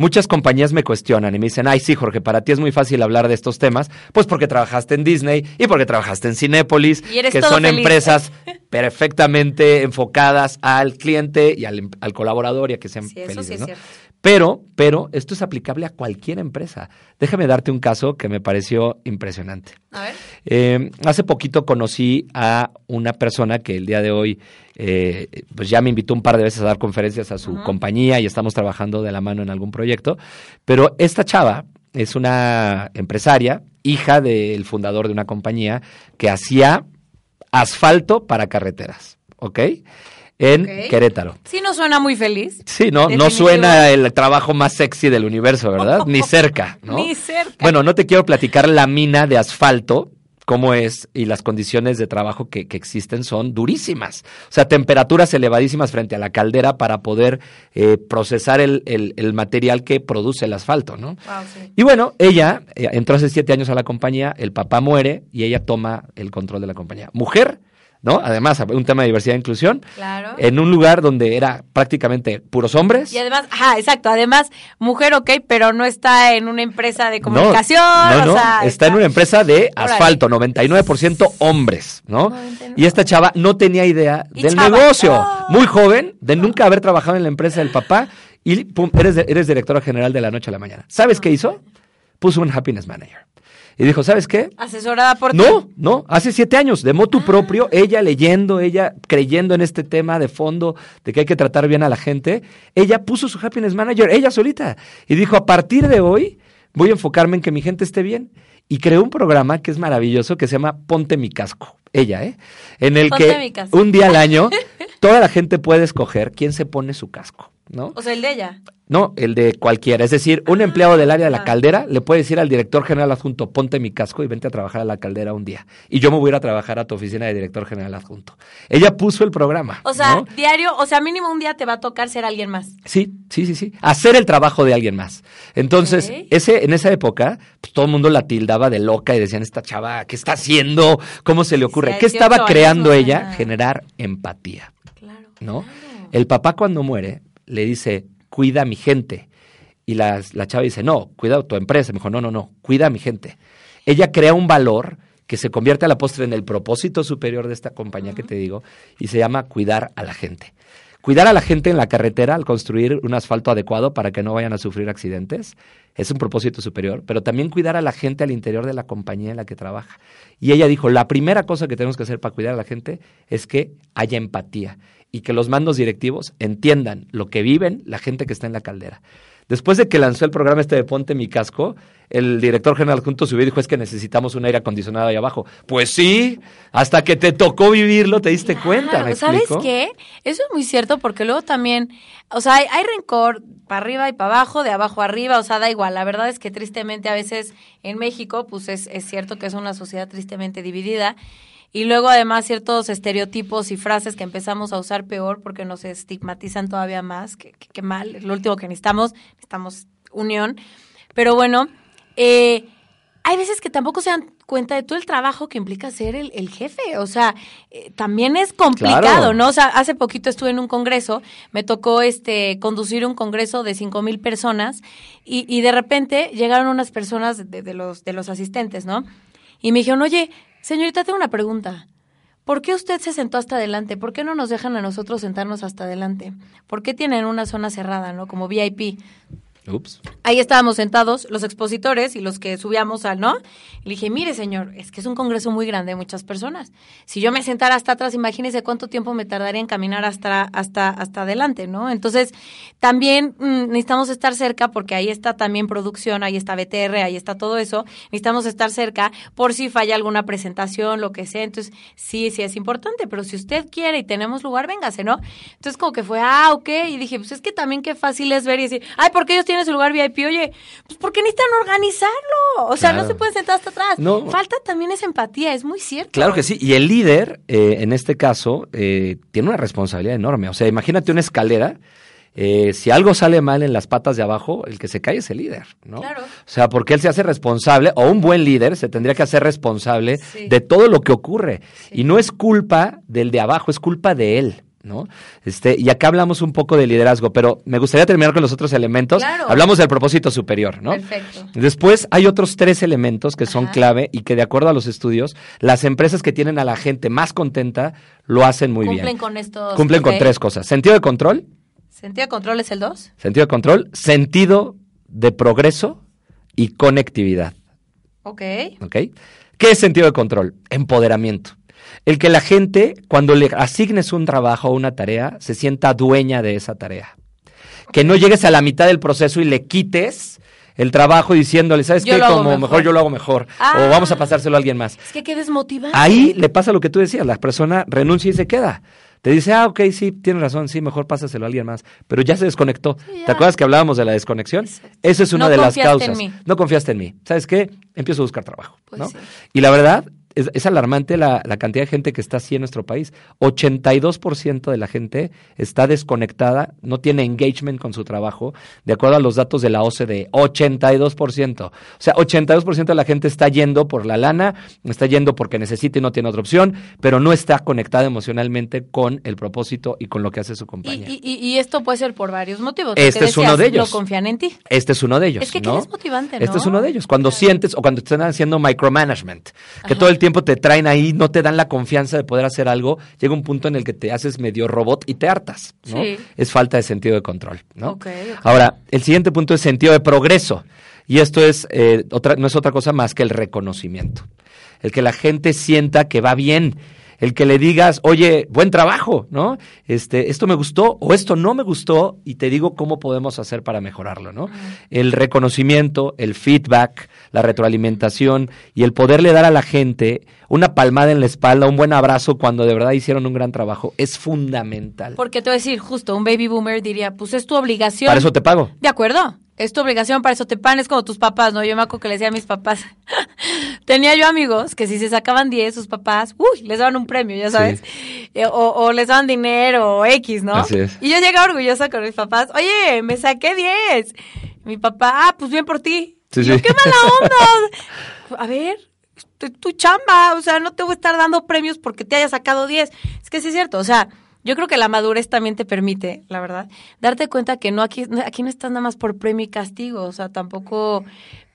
Muchas compañías me cuestionan y me dicen, ay, sí, Jorge, para ti es muy fácil hablar de estos temas, pues porque trabajaste en Disney y porque trabajaste en Cinépolis, que son feliz. empresas perfectamente enfocadas al cliente y al, al colaborador y a que sean Sí, eso felices. sí ¿no? Pero, pero esto es aplicable a cualquier empresa. Déjame darte un caso que me pareció impresionante. A ver. Eh, hace poquito conocí a una persona que el día de hoy, eh, pues ya me invitó un par de veces a dar conferencias a su compañía y estamos trabajando de la mano en algún proyecto. Pero esta chava es una empresaria, hija del fundador de una compañía que hacía asfalto para carreteras, ¿ok? En. Querétaro. Sí, no suena muy feliz. Sí, no, no suena el trabajo más sexy del universo, ¿verdad? Ni cerca, ¿no? Ni cerca. Bueno, no te quiero platicar la mina de asfalto, cómo es, y las condiciones de trabajo que, que existen son durísimas. O sea, temperaturas elevadísimas frente a la caldera para poder eh, procesar el, el- el material que produce el asfalto, ¿no? Wow, sí. Y bueno, ella eh, entró hace siete años a la compañía, el papá muere y ella toma el control de la compañía. Mujer ¿no? Además, un tema de diversidad e inclusión. Claro. En un lugar donde era prácticamente puros hombres. Y además, ajá, exacto, además, mujer, ok, pero no está en una empresa de comunicación. No, no, o sea, está en una empresa de asfalto, 99% hombres, ¿no? 99. Y esta chava no tenía idea Y del chava. negocio. Oh. Muy joven, de nunca haber trabajado en la empresa del papá, y pum, eres, eres directora general de la noche a la mañana. ¿Sabes qué hizo? Puso un happiness manager. Y dijo, ¿sabes qué? Asesorada por ti. No, no, hace siete años, de motu propio, ella leyendo, ella creyendo en este tema de fondo, de que hay que tratar bien a la gente, ella puso su happiness manager, ella solita, y dijo, a partir de hoy voy a enfocarme en que mi gente esté bien. Y creó un programa que es maravilloso, que se llama Ponte mi casco, ella, ¿eh? En el Ponte que un día al año toda la gente puede escoger quién se pone su casco, ¿no? O sea, el de ella. No, el de cualquiera. Es decir, un empleado del área de la Ah. caldera le puede decir al director general adjunto, ponte mi casco y vente a trabajar a la caldera un día. Y yo me voy a ir a trabajar a tu oficina de director general adjunto. Ella puso el programa. O sea, ¿no? diario, o sea, mínimo un día te va a tocar ser alguien más. Sí, sí, sí, sí. Hacer el trabajo de alguien más. Entonces, ese, en esa época, pues, todo el mundo la tildaba de loca y decían, esta chava, ¿qué está haciendo? ¿Cómo se le ocurre? ¿Qué 18 estaba creando ella? Generar empatía. Claro. ¿no? claro. El papá cuando muere le dice, cuida a mi gente. Y la, la chava dice, no, cuida a tu empresa. Me dijo, no, no, no, cuida a mi gente. Ella crea un valor que se convierte a la postre en el propósito superior de esta compañía que te digo y se llama cuidar a la gente. Cuidar a la gente en la carretera al construir un asfalto adecuado para que no vayan a sufrir accidentes es un propósito superior, pero también cuidar a la gente al interior de la compañía en la que trabaja. Y ella dijo, la primera cosa que tenemos que hacer para cuidar a la gente es que haya empatía y que los mandos directivos entiendan lo que viven la gente que está en la caldera. Después de que lanzó el programa este de Ponte mi casco, el director general junto subió y dijo, es que necesitamos un aire acondicionado ahí abajo. Pues sí, hasta que te tocó vivirlo te diste cuenta, ¿me ¿Sabes explico? qué? Eso es muy cierto porque luego también, o sea, hay, hay rencor para arriba y para abajo, de abajo a arriba, o sea, da igual. La verdad es que tristemente a veces en México, pues es, es cierto que es una sociedad tristemente dividida. Y luego además ciertos estereotipos y frases que empezamos a usar peor porque nos estigmatizan todavía más, que, que- que mal, es lo último que necesitamos, necesitamos unión. Pero bueno, eh, hay veces que tampoco se dan cuenta de todo el trabajo que implica ser el, el jefe. O sea, eh, también es complicado, Claro. ¿no? O sea, hace poquito estuve en un congreso, me tocó este conducir un congreso de cinco mil personas y, y de repente llegaron unas personas de, de los, de los asistentes, ¿no? Y me dijeron, oye, señorita, tengo una pregunta. ¿Por qué usted se sentó hasta adelante? ¿Por qué no nos dejan a nosotros sentarnos hasta adelante? ¿Por qué tienen una zona cerrada, no? Como VIP. Ahí estábamos sentados, los expositores y los que subíamos al, ¿no? Le dije, mire, señor, es que es un congreso muy grande, muchas personas. Si yo me sentara hasta atrás, imagínese cuánto tiempo me tardaría en caminar hasta, hasta, hasta adelante, ¿no? Entonces, también mm, necesitamos estar cerca porque ahí está también producción, ahí está BTR, ahí está todo eso. Necesitamos estar cerca por si falla alguna presentación, lo que sea. Entonces, sí, sí es importante, pero si usted quiere y tenemos lugar, véngase, ¿no? Entonces, como que fue, ah, ok. Y dije, pues es que también qué fácil es ver y decir, ay, ¿por qué ellos tienen su lugar VIP? Oye, pues porque necesitan organizarlo. O sea, Claro. no se pueden sentar hasta atrás. No. Falta también esa empatía, es muy cierto. Claro que sí. Y el líder, eh, en este caso, eh, tiene una responsabilidad enorme. O sea, imagínate una escalera. eh, si algo sale mal en las patas de abajo, el que se cae es el líder, ¿no? Claro. O sea, porque él se hace responsable, o un buen líder se tendría que hacer responsable Sí. de todo lo que ocurre. Sí. Y no es culpa del de abajo, es culpa de él. ¿No? Este, y acá hablamos un poco de liderazgo, pero me gustaría terminar con los otros elementos. Claro. Hablamos del propósito superior, ¿no? Perfecto. Después hay otros tres elementos que son Ajá. clave y que de acuerdo a los estudios, las empresas que tienen a la gente más contenta lo hacen muy Cumplen bien. con estos. Cumplen con tres cosas. Sentido de control, ¿Sentido de control es el 2? sentido de control, sentido de progreso y conectividad. Ok. ¿Ok? ¿Qué es sentido de control? Empoderamiento. El que la gente, cuando le asignes un trabajo o una tarea, se sienta dueña de esa tarea. Que no llegues a la mitad del proceso y le quites el trabajo diciéndole, ¿sabes Yo qué? Como mejor. mejor yo lo hago mejor. Ah. O vamos a pasárselo a alguien más. Es que qué desmotivante. Ahí le pasa lo que tú decías, la persona renuncia y se queda. Te dice, ah, ok, sí, tienes razón, sí, mejor pásaselo a alguien más. Pero ya se desconectó. Sí, ya. ¿Te acuerdas que hablábamos de la desconexión? Exacto. Esa es una No de las en causas. mí. No confiaste en mí. ¿Sabes qué? Empiezo a buscar trabajo. Pues ¿no? sí. Y la verdad, es, alarmante la, la, cantidad de gente que está así en nuestro país. 82% de la gente está desconectada, no tiene engagement con su trabajo, de acuerdo a los datos de la OCDE. 82%. O sea, 82% de la gente está yendo por la lana, está yendo porque necesita y no tiene otra opción, pero no está conectada emocionalmente con el propósito y con lo que hace su compañía. Y, y, esto puede ser por varios motivos. Este es uno de ellos. No confían en ti. Este es uno de ellos. Es que ¿no? es motivante, ¿no? Este es uno de ellos. Cuando sientes o cuando te están haciendo micromanagement, que todo el tiempo te traen ahí, no te dan la confianza de poder hacer algo, llega un punto en el que te haces medio robot y te hartas, ¿no? Es falta de sentido de control, ¿no? Ahora, el siguiente punto es sentido de progreso. Y esto es eh, otra, no es otra cosa más que el reconocimiento. El que la gente sienta que va bien el que le digas, oye, buen trabajo, ¿no? Este, esto me gustó o esto no me gustó y te digo cómo podemos hacer para mejorarlo, ¿no? El reconocimiento, el feedback, la retroalimentación y el poderle dar a la gente una palmada en la espalda, un buen abrazo cuando de verdad hicieron un gran trabajo es fundamental. Porque te voy a decir, justo, un baby boomer diría, pues es tu obligación. Para eso te pago. De acuerdo es tu obligación, para eso te panes como tus papás, ¿no? Yo me acuerdo que le decía a mis papás, tenía yo amigos que si se sacaban 10, sus papás, uy, les daban un premio, ya sabes, eh, o, les daban dinero o X, ¿no? Así es. Y yo llegaba orgullosa con mis papás, oye, me saqué 10. Mi papá, ah, pues bien por ti. Sí, yo, qué mala onda. a ver, tu chamba, o sea, no te voy a estar dando premios porque te haya sacado 10. Es que sí es cierto, o sea, yo creo que la madurez también te permite, la verdad, darte cuenta que no aquí, aquí no estás nada más por premio y castigo, o sea, tampoco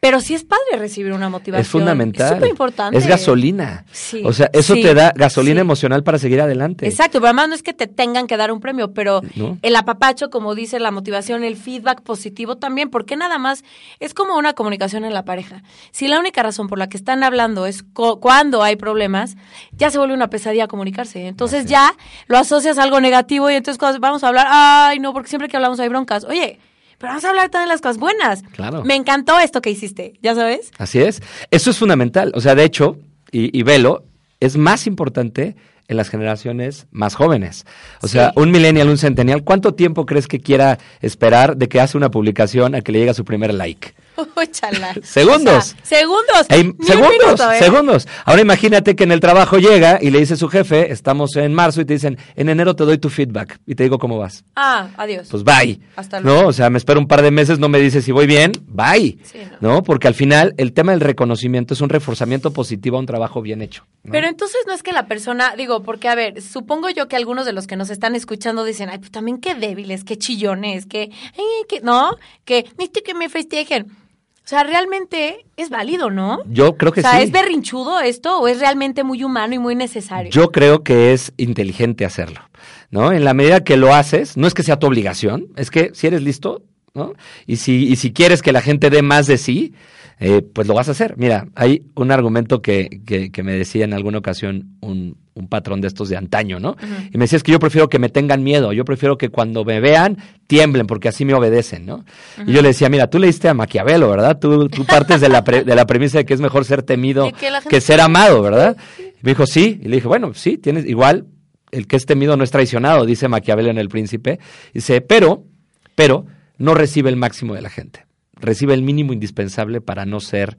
pero sí es padre recibir una motivación. Es fundamental. Es súper importante. Es gasolina. Sí, o sea, eso te da gasolina emocional para seguir adelante. Exacto, pero además no es que te tengan que dar un premio, pero el apapacho, como dice la motivación, el feedback positivo también, porque nada más es como una comunicación en la pareja. Si la única razón por la que están hablando es cuando hay problemas, ya se vuelve una pesadilla comunicarse. Entonces ya lo asocias a algo negativo y entonces cuando vamos a hablar, ay, no, porque siempre que hablamos hay broncas. Oye, pero vamos a hablar también de las cosas buenas. Claro. Me encantó esto que hiciste, ¿ya sabes? Así es. Eso es fundamental. O sea, de hecho, y, y velo, es más importante en las generaciones más jóvenes. O sea, un millennial, un centennial, ¿cuánto tiempo crees que quiera esperar de que hace una publicación a que le llegue su primer like? segundos. segundos. segundos, ¿eh? segundos. Ahora imagínate que en el trabajo llega y le dice su jefe, estamos en marzo y te dicen, en enero te doy tu feedback y te digo cómo vas. Ah, adiós. Pues bye. Hasta luego. ¿No? O sea, me espero un par de meses, no me dices si voy bien, bye. no. Porque al final el tema del reconocimiento es un reforzamiento positivo a un trabajo bien hecho. Pero entonces no es que la persona, digo, porque a ver, supongo yo que algunos de los que nos están escuchando dicen, ay, pues también qué débiles, qué chillones, que, que, no, que, necesito que me festejen. O sea, realmente es válido, ¿no? Yo creo que sí. O sea, ¿es berrinchudo esto o es realmente muy humano y muy necesario? Yo creo que es inteligente hacerlo, ¿no? En la medida que lo haces, no es que sea tu obligación, es que si eres listo, ¿no? Y si, y si quieres que la gente dé más de sí, eh, pues lo vas a hacer. Mira, hay un argumento que, que, me decía en alguna ocasión un, un, patrón de estos de antaño, ¿no? Y me decía, es que yo prefiero que me tengan miedo, yo prefiero que cuando me vean tiemblen, porque así me obedecen, ¿no? Y yo le decía, mira, tú leíste a Maquiavelo, ¿verdad? Tú, tú partes de la, de la premisa de que es mejor ser temido que, ser amado, ¿verdad? Y me dijo, sí. Y le dije, bueno, sí, tienes igual, el que es temido no es traicionado, dice Maquiavelo en El Príncipe. Dice, pero, pero, no recibe el máximo de la gente recibe el mínimo indispensable para no ser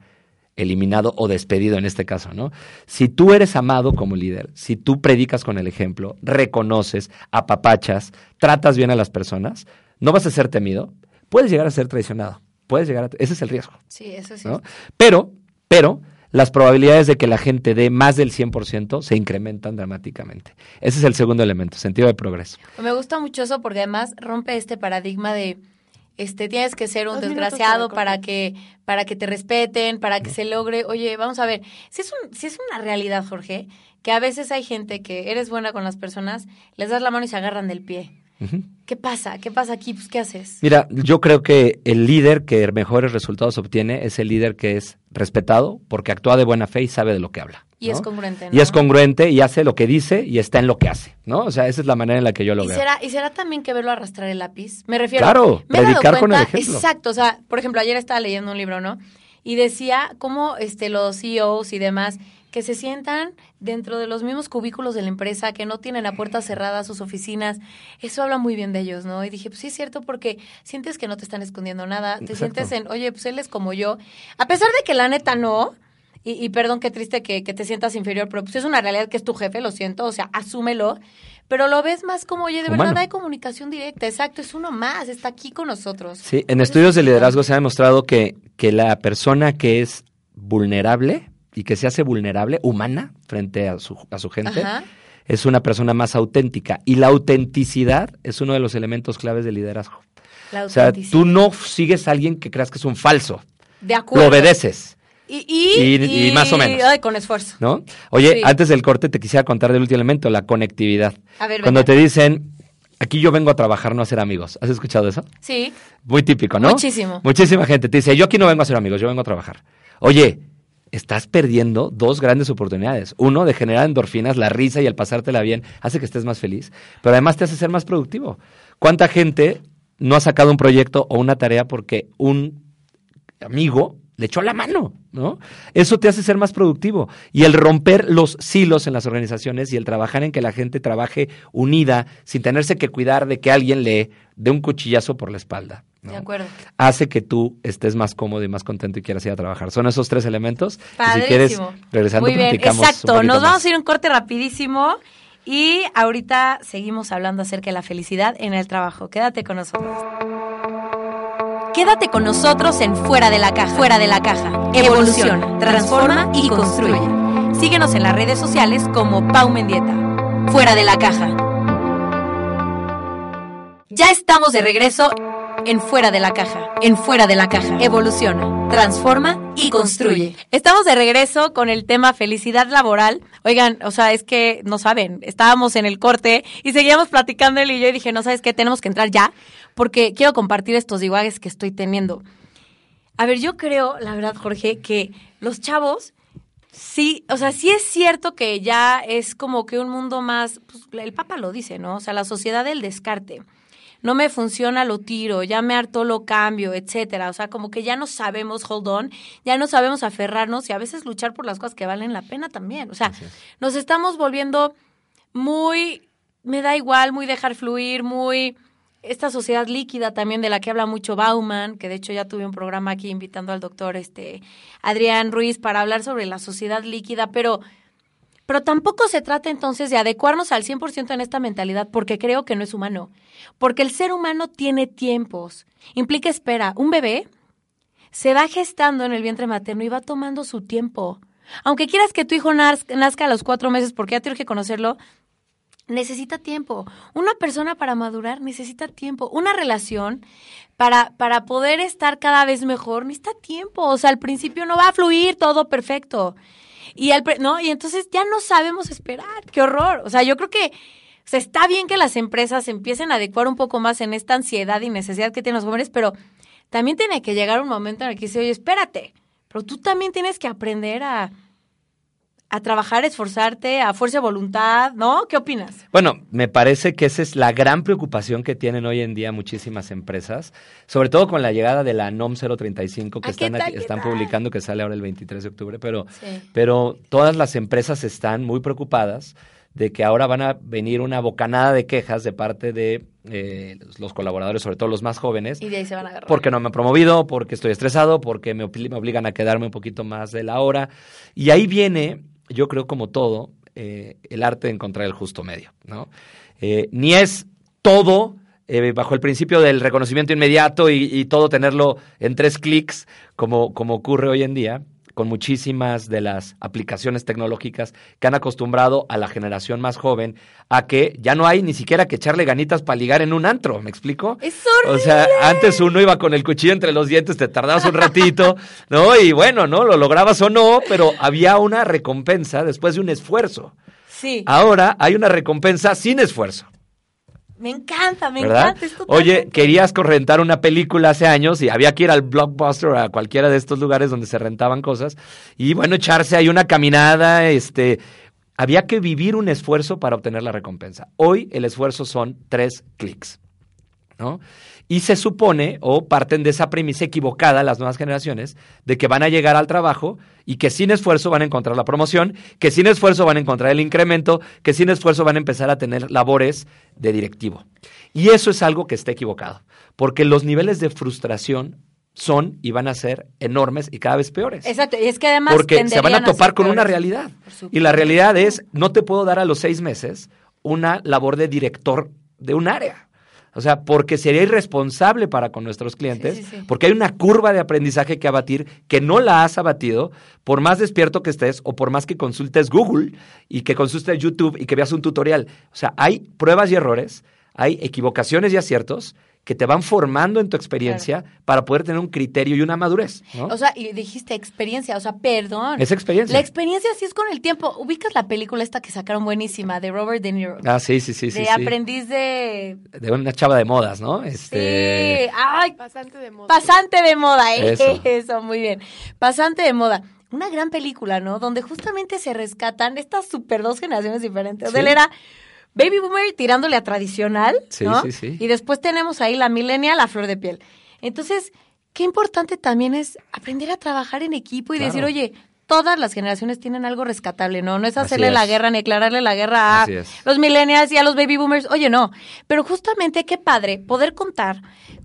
eliminado o despedido en este caso, ¿no? Si tú eres amado como líder, si tú predicas con el ejemplo, reconoces, apapachas, tratas bien a las personas, no vas a ser temido, puedes llegar a ser traicionado, puedes llegar a... Ese es el riesgo. Sí, eso sí. Pero, pero, las probabilidades de que la gente dé más del 100% se incrementan dramáticamente. Ese es el segundo elemento, sentido de progreso. Me gusta mucho eso porque además rompe este paradigma de este tienes que ser un desgraciado para que para que te respeten, para que se logre. Oye, vamos a ver, si es un, si es una realidad, Jorge, que a veces hay gente que eres buena con las personas, les das la mano y se agarran del pie. ¿Qué pasa? ¿Qué pasa aquí? Pues, ¿qué haces? Mira, yo creo que el líder que mejores resultados obtiene es el líder que es respetado porque actúa de buena fe y sabe de lo que habla. Y es congruente. Y es congruente y hace lo que dice y está en lo que hace, ¿no? O sea, esa es la manera en la que yo lo ¿Y veo. Será, ¿Y será también que verlo arrastrar el lápiz? Me refiero. Claro, me predicar con el ejemplo. Exacto, o sea, por ejemplo, ayer estaba leyendo un libro, ¿no? Y decía cómo este, los CEOs y demás que se sientan dentro de los mismos cubículos de la empresa, que no tienen a puerta cerrada sus oficinas, eso habla muy bien de ellos, ¿no? Y dije, pues sí es cierto porque sientes que no te están escondiendo nada, te sientes en, oye, pues él es como yo, a pesar de que la neta no, y, y perdón, qué triste que, que te sientas inferior, pero pues es una realidad que es tu jefe, lo siento, o sea, asúmelo, pero lo ves más como, oye, de Humano. verdad hay comunicación directa, exacto, es uno más, está aquí con nosotros. Sí, en estudios de liderazgo se ha demostrado que, que la persona que es vulnerable y que se hace vulnerable, humana, frente a su, a su gente, Ajá. es una persona más auténtica. Y la autenticidad es uno de los elementos claves del liderazgo. La O sea, tú no sigues a alguien que creas que es un falso, De acuerdo. lo obedeces. Y, y, Y- y más o menos. ay, con esfuerzo. ¿No? Oye, Sí. antes del corte te quisiera contar del último elemento, la conectividad. A ver, Cuando venga. te dicen, aquí yo vengo a trabajar, no a ser amigos. ¿Has escuchado eso? Sí, Muy típico, ¿no? Muchísimo. Muchísima gente te dice, yo aquí no vengo a ser amigos, yo vengo a trabajar. Oye, estás perdiendo dos grandes oportunidades. Uno, de generar endorfinas, la risa y el pasártela bien hace que estés más feliz, pero además te hace ser más productivo. ¿Cuánta gente no ha sacado un proyecto o una tarea porque un amigo le echó la mano, ¿no? Eso te hace ser más productivo. Y el romper los silos en las organizaciones y el trabajar en que la gente trabaje unida sin tenerse que cuidar de que alguien le dé un cuchillazo por la espalda. ¿No? de acuerdo. Hace que tú estés más cómodo y más contento y quieras ir a trabajar. Son esos tres elementos. Y Padrísimo. si quieres, regresando, Muy bien, platicamos. exacto. Nos vamos más. a ir a un corte rapidísimo y ahorita seguimos hablando acerca de la felicidad en el trabajo. Quédate con nosotros. Quédate con nosotros en Fuera de la Caja. Fuera de la Caja. Evoluciona, transforma y construye. Síguenos en las redes sociales como Pau Mendieta. Fuera de la Caja. Ya estamos de regreso en Fuera de la Caja. En Fuera de la Caja. Evoluciona, transforma y construye. Estamos de regreso con el tema felicidad laboral. Oigan, o sea, es que no saben, estábamos en el corte y seguíamos platicando él y yo y dije, no sabes qué, tenemos que entrar ya porque quiero compartir estos divagues que estoy teniendo. A ver, yo creo, la verdad, Jorge, que los chavos Sí, o sea, sí es cierto que ya es como que un mundo más, pues, el Papa lo dice, ¿no? O sea, la sociedad del descarte. No me funciona, lo tiro, ya me hartó, lo cambio, etcétera. O sea, como que ya no sabemos hold on, ya no sabemos aferrarnos y a veces luchar por las cosas que valen la pena también. O sea, nos estamos volviendo muy, me da igual, muy dejar fluir, muy esta sociedad líquida también de la que habla mucho Bauman, que de hecho ya tuve un programa aquí invitando al doctor este Adrián Ruiz para hablar sobre la sociedad líquida, pero pero tampoco se trata entonces de adecuarnos al 100% en esta mentalidad porque creo que no es humano, porque el ser humano tiene tiempos, implica espera, un bebé se va gestando en el vientre materno y va tomando su tiempo. Aunque quieras que tu hijo naz- nazca a los cuatro meses porque ya tienes que conocerlo, necesita tiempo. Una persona para madurar necesita tiempo. Una relación para, para poder estar cada vez mejor necesita tiempo. O sea, al principio no va a fluir todo perfecto. Y, al, ¿no? y entonces ya no sabemos esperar. Qué horror. O sea, yo creo que o está bien que las empresas empiecen a adecuar un poco más en esta ansiedad y necesidad que tienen los jóvenes, pero también tiene que llegar un momento en el que dice, oye, espérate, pero tú también tienes que aprender a, a trabajar, esforzarte, a fuerza de voluntad, ¿no? ¿Qué opinas? Bueno, me parece que esa es la gran preocupación que tienen hoy en día muchísimas empresas, sobre todo con la llegada de la NOM 035 que Ah, ¿qué están, tal, están publicando, que sale ahora el 23 de octubre, pero, Sí. pero todas las empresas están muy preocupadas de que ahora van a venir una bocanada de quejas de parte de eh, los colaboradores, sobre todo los más jóvenes, Y de ahí se van a agarrar. porque no me han promovido, porque estoy estresado, porque me, me obligan a quedarme un poquito más de la hora. Y ahí viene, yo creo como todo, eh, el arte de encontrar el justo medio, ¿no? Eh, ni es todo eh, bajo el principio del reconocimiento inmediato y, y todo tenerlo en tres clics, como, como ocurre hoy en día con muchísimas de las aplicaciones tecnológicas que han acostumbrado a la generación más joven a que ya no hay ni siquiera que echarle ganitas para ligar en un antro, ¿me explico? Es O horrible. sea, antes uno iba con el cuchillo entre los dientes, te tardabas un ratito, ¿no? Y bueno, ¿no? Lo lograbas o no, pero había una recompensa después de un esfuerzo. Sí, Ahora hay una recompensa sin esfuerzo, me encanta, me ¿verdad? encanta. Oye, querías rentar una película hace años y había que ir al Blockbuster o a cualquiera de estos lugares donde se rentaban cosas y bueno, echarse ahí una caminada, este... Había que vivir un esfuerzo para obtener la recompensa. Hoy el esfuerzo son tres clics. ¿No? Y se supone, o parten de esa premisa equivocada las nuevas generaciones, de que van a llegar al trabajo y que sin esfuerzo van a encontrar la promoción, que sin esfuerzo van a encontrar el incremento, que sin esfuerzo van a empezar a tener labores de directivo. Y eso es algo que está equivocado, porque los niveles de frustración son y van a ser enormes y cada vez peores. Exacto, y es que además Porque se van a topar con una realidad. Y la realidad es, no te puedo dar a los seis meses una labor de director de un área. O sea, porque sería irresponsable para con nuestros clientes, Sí, sí, sí. porque hay una curva de aprendizaje que abatir que no la has abatido, por más despierto que estés o por más que consultes Google y que consultes YouTube y que veas un tutorial. O sea, hay pruebas y errores, hay equivocaciones y aciertos que te van formando en tu experiencia para poder tener un criterio y una madurez. ¿no? O sea, y dijiste experiencia, o sea, perdón. es experiencia. La experiencia sí es con el tiempo. Ubicas la película esta que sacaron buenísima de Robert De Niro. Ah, sí, sí, sí, sí. de sí. aprendiz de... De una chava de modas, ¿no? Este, Sí, ay, Pasante de moda. pasante de moda, ¿eh? Eso. Eso, muy bien. Pasante de moda. Una gran película, ¿no? Donde justamente se rescatan estas super dos generaciones diferentes. O sea, Sí. Él era Baby Boomer tirándole a tradicional, Sí, ¿no? sí, sí. Y después tenemos ahí la millennial, la flor de piel. Entonces, qué importante también es aprender a trabajar en equipo y Claro. decir, oye, todas las generaciones tienen algo rescatable, ¿no? No es hacerle la guerra ni declararle la guerra a los millennials y a los baby boomers. Oye, no. Pero justamente qué padre poder contar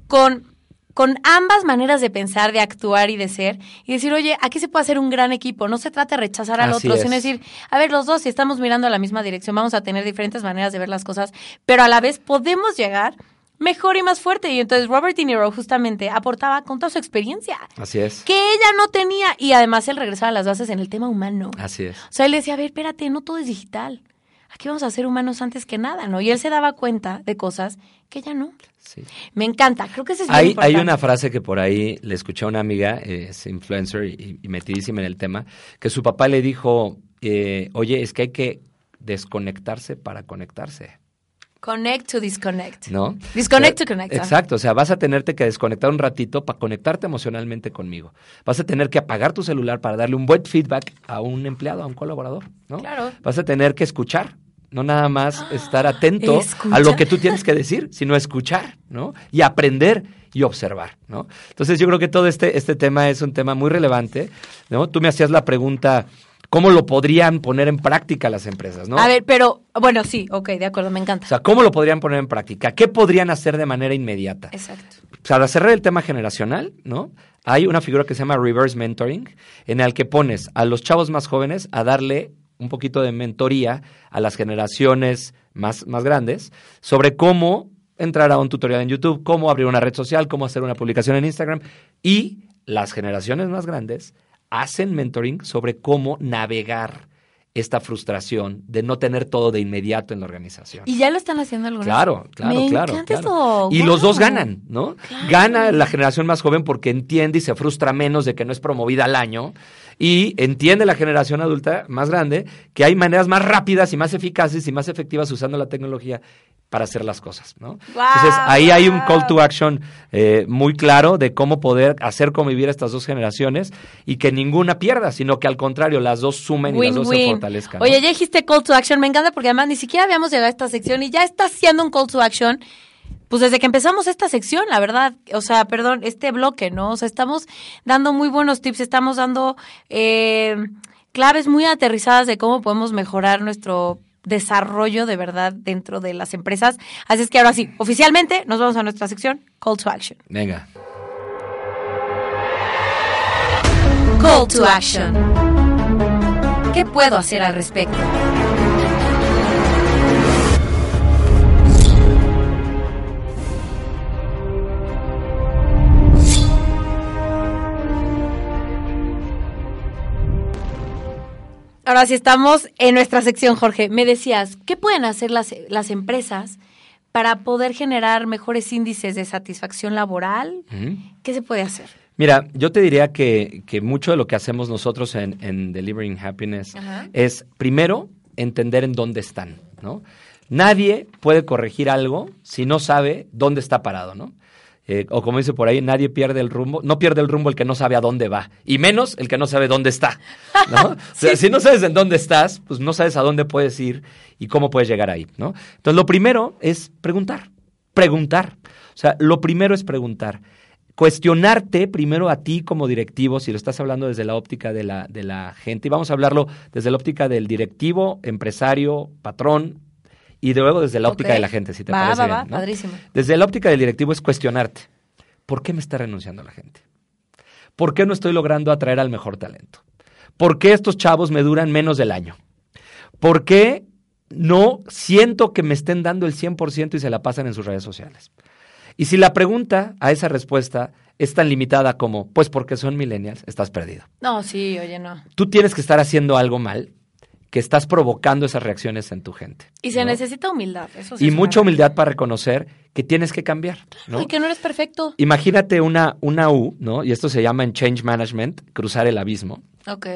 con con ambas maneras de pensar, de actuar y de ser, y decir, oye, aquí se puede hacer un gran equipo. No se trata de rechazar al Así otro, es. sino decir, a ver, los dos, si estamos mirando a la misma dirección, vamos a tener diferentes maneras de ver las cosas, pero a la vez podemos llegar mejor y más fuerte. Y entonces Robert De Niro justamente aportaba con toda su experiencia, Así es. que ella no tenía, y además él regresaba a las bases en el tema humano. Así es. O sea, él decía, a ver, espérate, no todo es digital. Aquí vamos a ser humanos antes que nada, ¿no? Y él se daba cuenta de cosas que ella no. Sí. Me encanta, creo que eso es Hay, hay importante. una frase que por ahí le escuché a una amiga, es influencer y, y metidísima en el tema, que su papá le dijo, eh, oye, es que hay que desconectarse para conectarse, Connect to disconnect. ¿no? Disconnect O sea, to connect. Exacto, o sea, vas a tenerte que desconectar un ratito para conectarte emocionalmente conmigo. Vas a tener que apagar tu celular para darle un buen feedback a un empleado, a un colaborador, ¿no? Claro. Vas a tener que escuchar, no nada más estar atento a lo que tú tienes que decir, sino escuchar, ¿no? Y aprender y observar, ¿no? Entonces yo creo que todo este, este tema es un tema muy relevante, ¿no? Tú me hacías la pregunta, ¿cómo lo podrían poner en práctica las empresas, ¿no? A ver, pero, bueno, sí, ok, de acuerdo, me encanta. O sea, ¿cómo lo podrían poner en práctica? ¿Qué podrían hacer de manera inmediata? Exacto. Para cerrar el tema generacional, ¿no? Hay una figura que se llama reverse mentoring, en el que pones a los chavos más jóvenes a darle un poquito de mentoría a las generaciones más, más grandes sobre cómo entrar a un tutorial en YouTube, cómo abrir una red social, cómo hacer una publicación en Instagram. Y las generaciones más grandes hacen mentoring sobre cómo navegar esta frustración de no tener todo de inmediato en la organización. Y ya lo están haciendo algunos. Claro, claro, Me claro. encanta claro. eso. Y los dos ganan, ¿no? Claro. Gana la generación más joven porque entiende y se frustra menos de que no es promovida al año. Y entiende la generación adulta más grande que hay maneras más rápidas y más eficaces y más efectivas usando la tecnología para hacer las cosas, ¿no? Entonces ahí hay un call to action eh, muy claro de cómo poder hacer convivir estas dos generaciones y que ninguna pierda, sino que al contrario las dos sumen y las dos se fortalezcan. ¿no? Oye, ya dijiste call to action, me encanta porque además ni siquiera habíamos llegado a esta sección y ya está haciendo un call to action. Pues desde que empezamos esta sección, la verdad, o sea, perdón, este bloque, ¿no? O sea, estamos dando muy buenos tips, estamos dando eh, claves muy aterrizadas de cómo podemos mejorar nuestro desarrollo de verdad dentro de las empresas. Así es que ahora sí, oficialmente nos vamos a nuestra sección Call to Action. Venga. Call to Action. ¿Qué puedo hacer al respecto? Ahora sí estamos en nuestra sección, Jorge. Me decías, ¿qué pueden hacer las, las empresas para poder generar mejores índices de satisfacción laboral? ¿Qué se puede hacer? Mira, yo te diría que, que mucho de lo que hacemos nosotros en, en Delivering Happiness es, primero, entender en dónde están, ¿no? Nadie puede corregir algo si no sabe dónde está parado, ¿no? Eh, o como dice por ahí, nadie pierde el rumbo, no pierde el rumbo el que no sabe a dónde va, y menos el que no sabe dónde está, ¿no? O sea, si no sabes en dónde estás, pues no sabes a dónde puedes ir y cómo puedes llegar ahí, ¿no? Entonces, lo primero es preguntar, preguntar. O sea, lo primero es preguntar cuestionarte primero a ti como directivo, si lo estás hablando desde la óptica de la, de la gente, y vamos a hablarlo desde la óptica del directivo, empresario, patrón, y luego desde la óptica de la gente, si te Va, parece va, bien, va, ¿no? padrísimo. Desde la óptica del directivo es cuestionarte. ¿Por qué me está renunciando la gente? ¿Por qué no estoy logrando atraer al mejor talento? ¿Por qué estos chavos me duran menos del año? ¿Por qué no siento que me estén dando el 100% y se la pasan en sus redes sociales? Y si la pregunta a esa respuesta es tan limitada como, pues porque son millennials, estás perdido. No, sí, oye, no. Tú tienes que estar haciendo algo mal que estás provocando esas reacciones en tu gente. Y se ¿no? necesita humildad, eso sí. Y es mucha humildad para reconocer que tienes que cambiar. ¿no? Y que no eres perfecto. Imagínate una, una U, ¿no? Y esto se llama en Change Management, cruzar el abismo. Ok.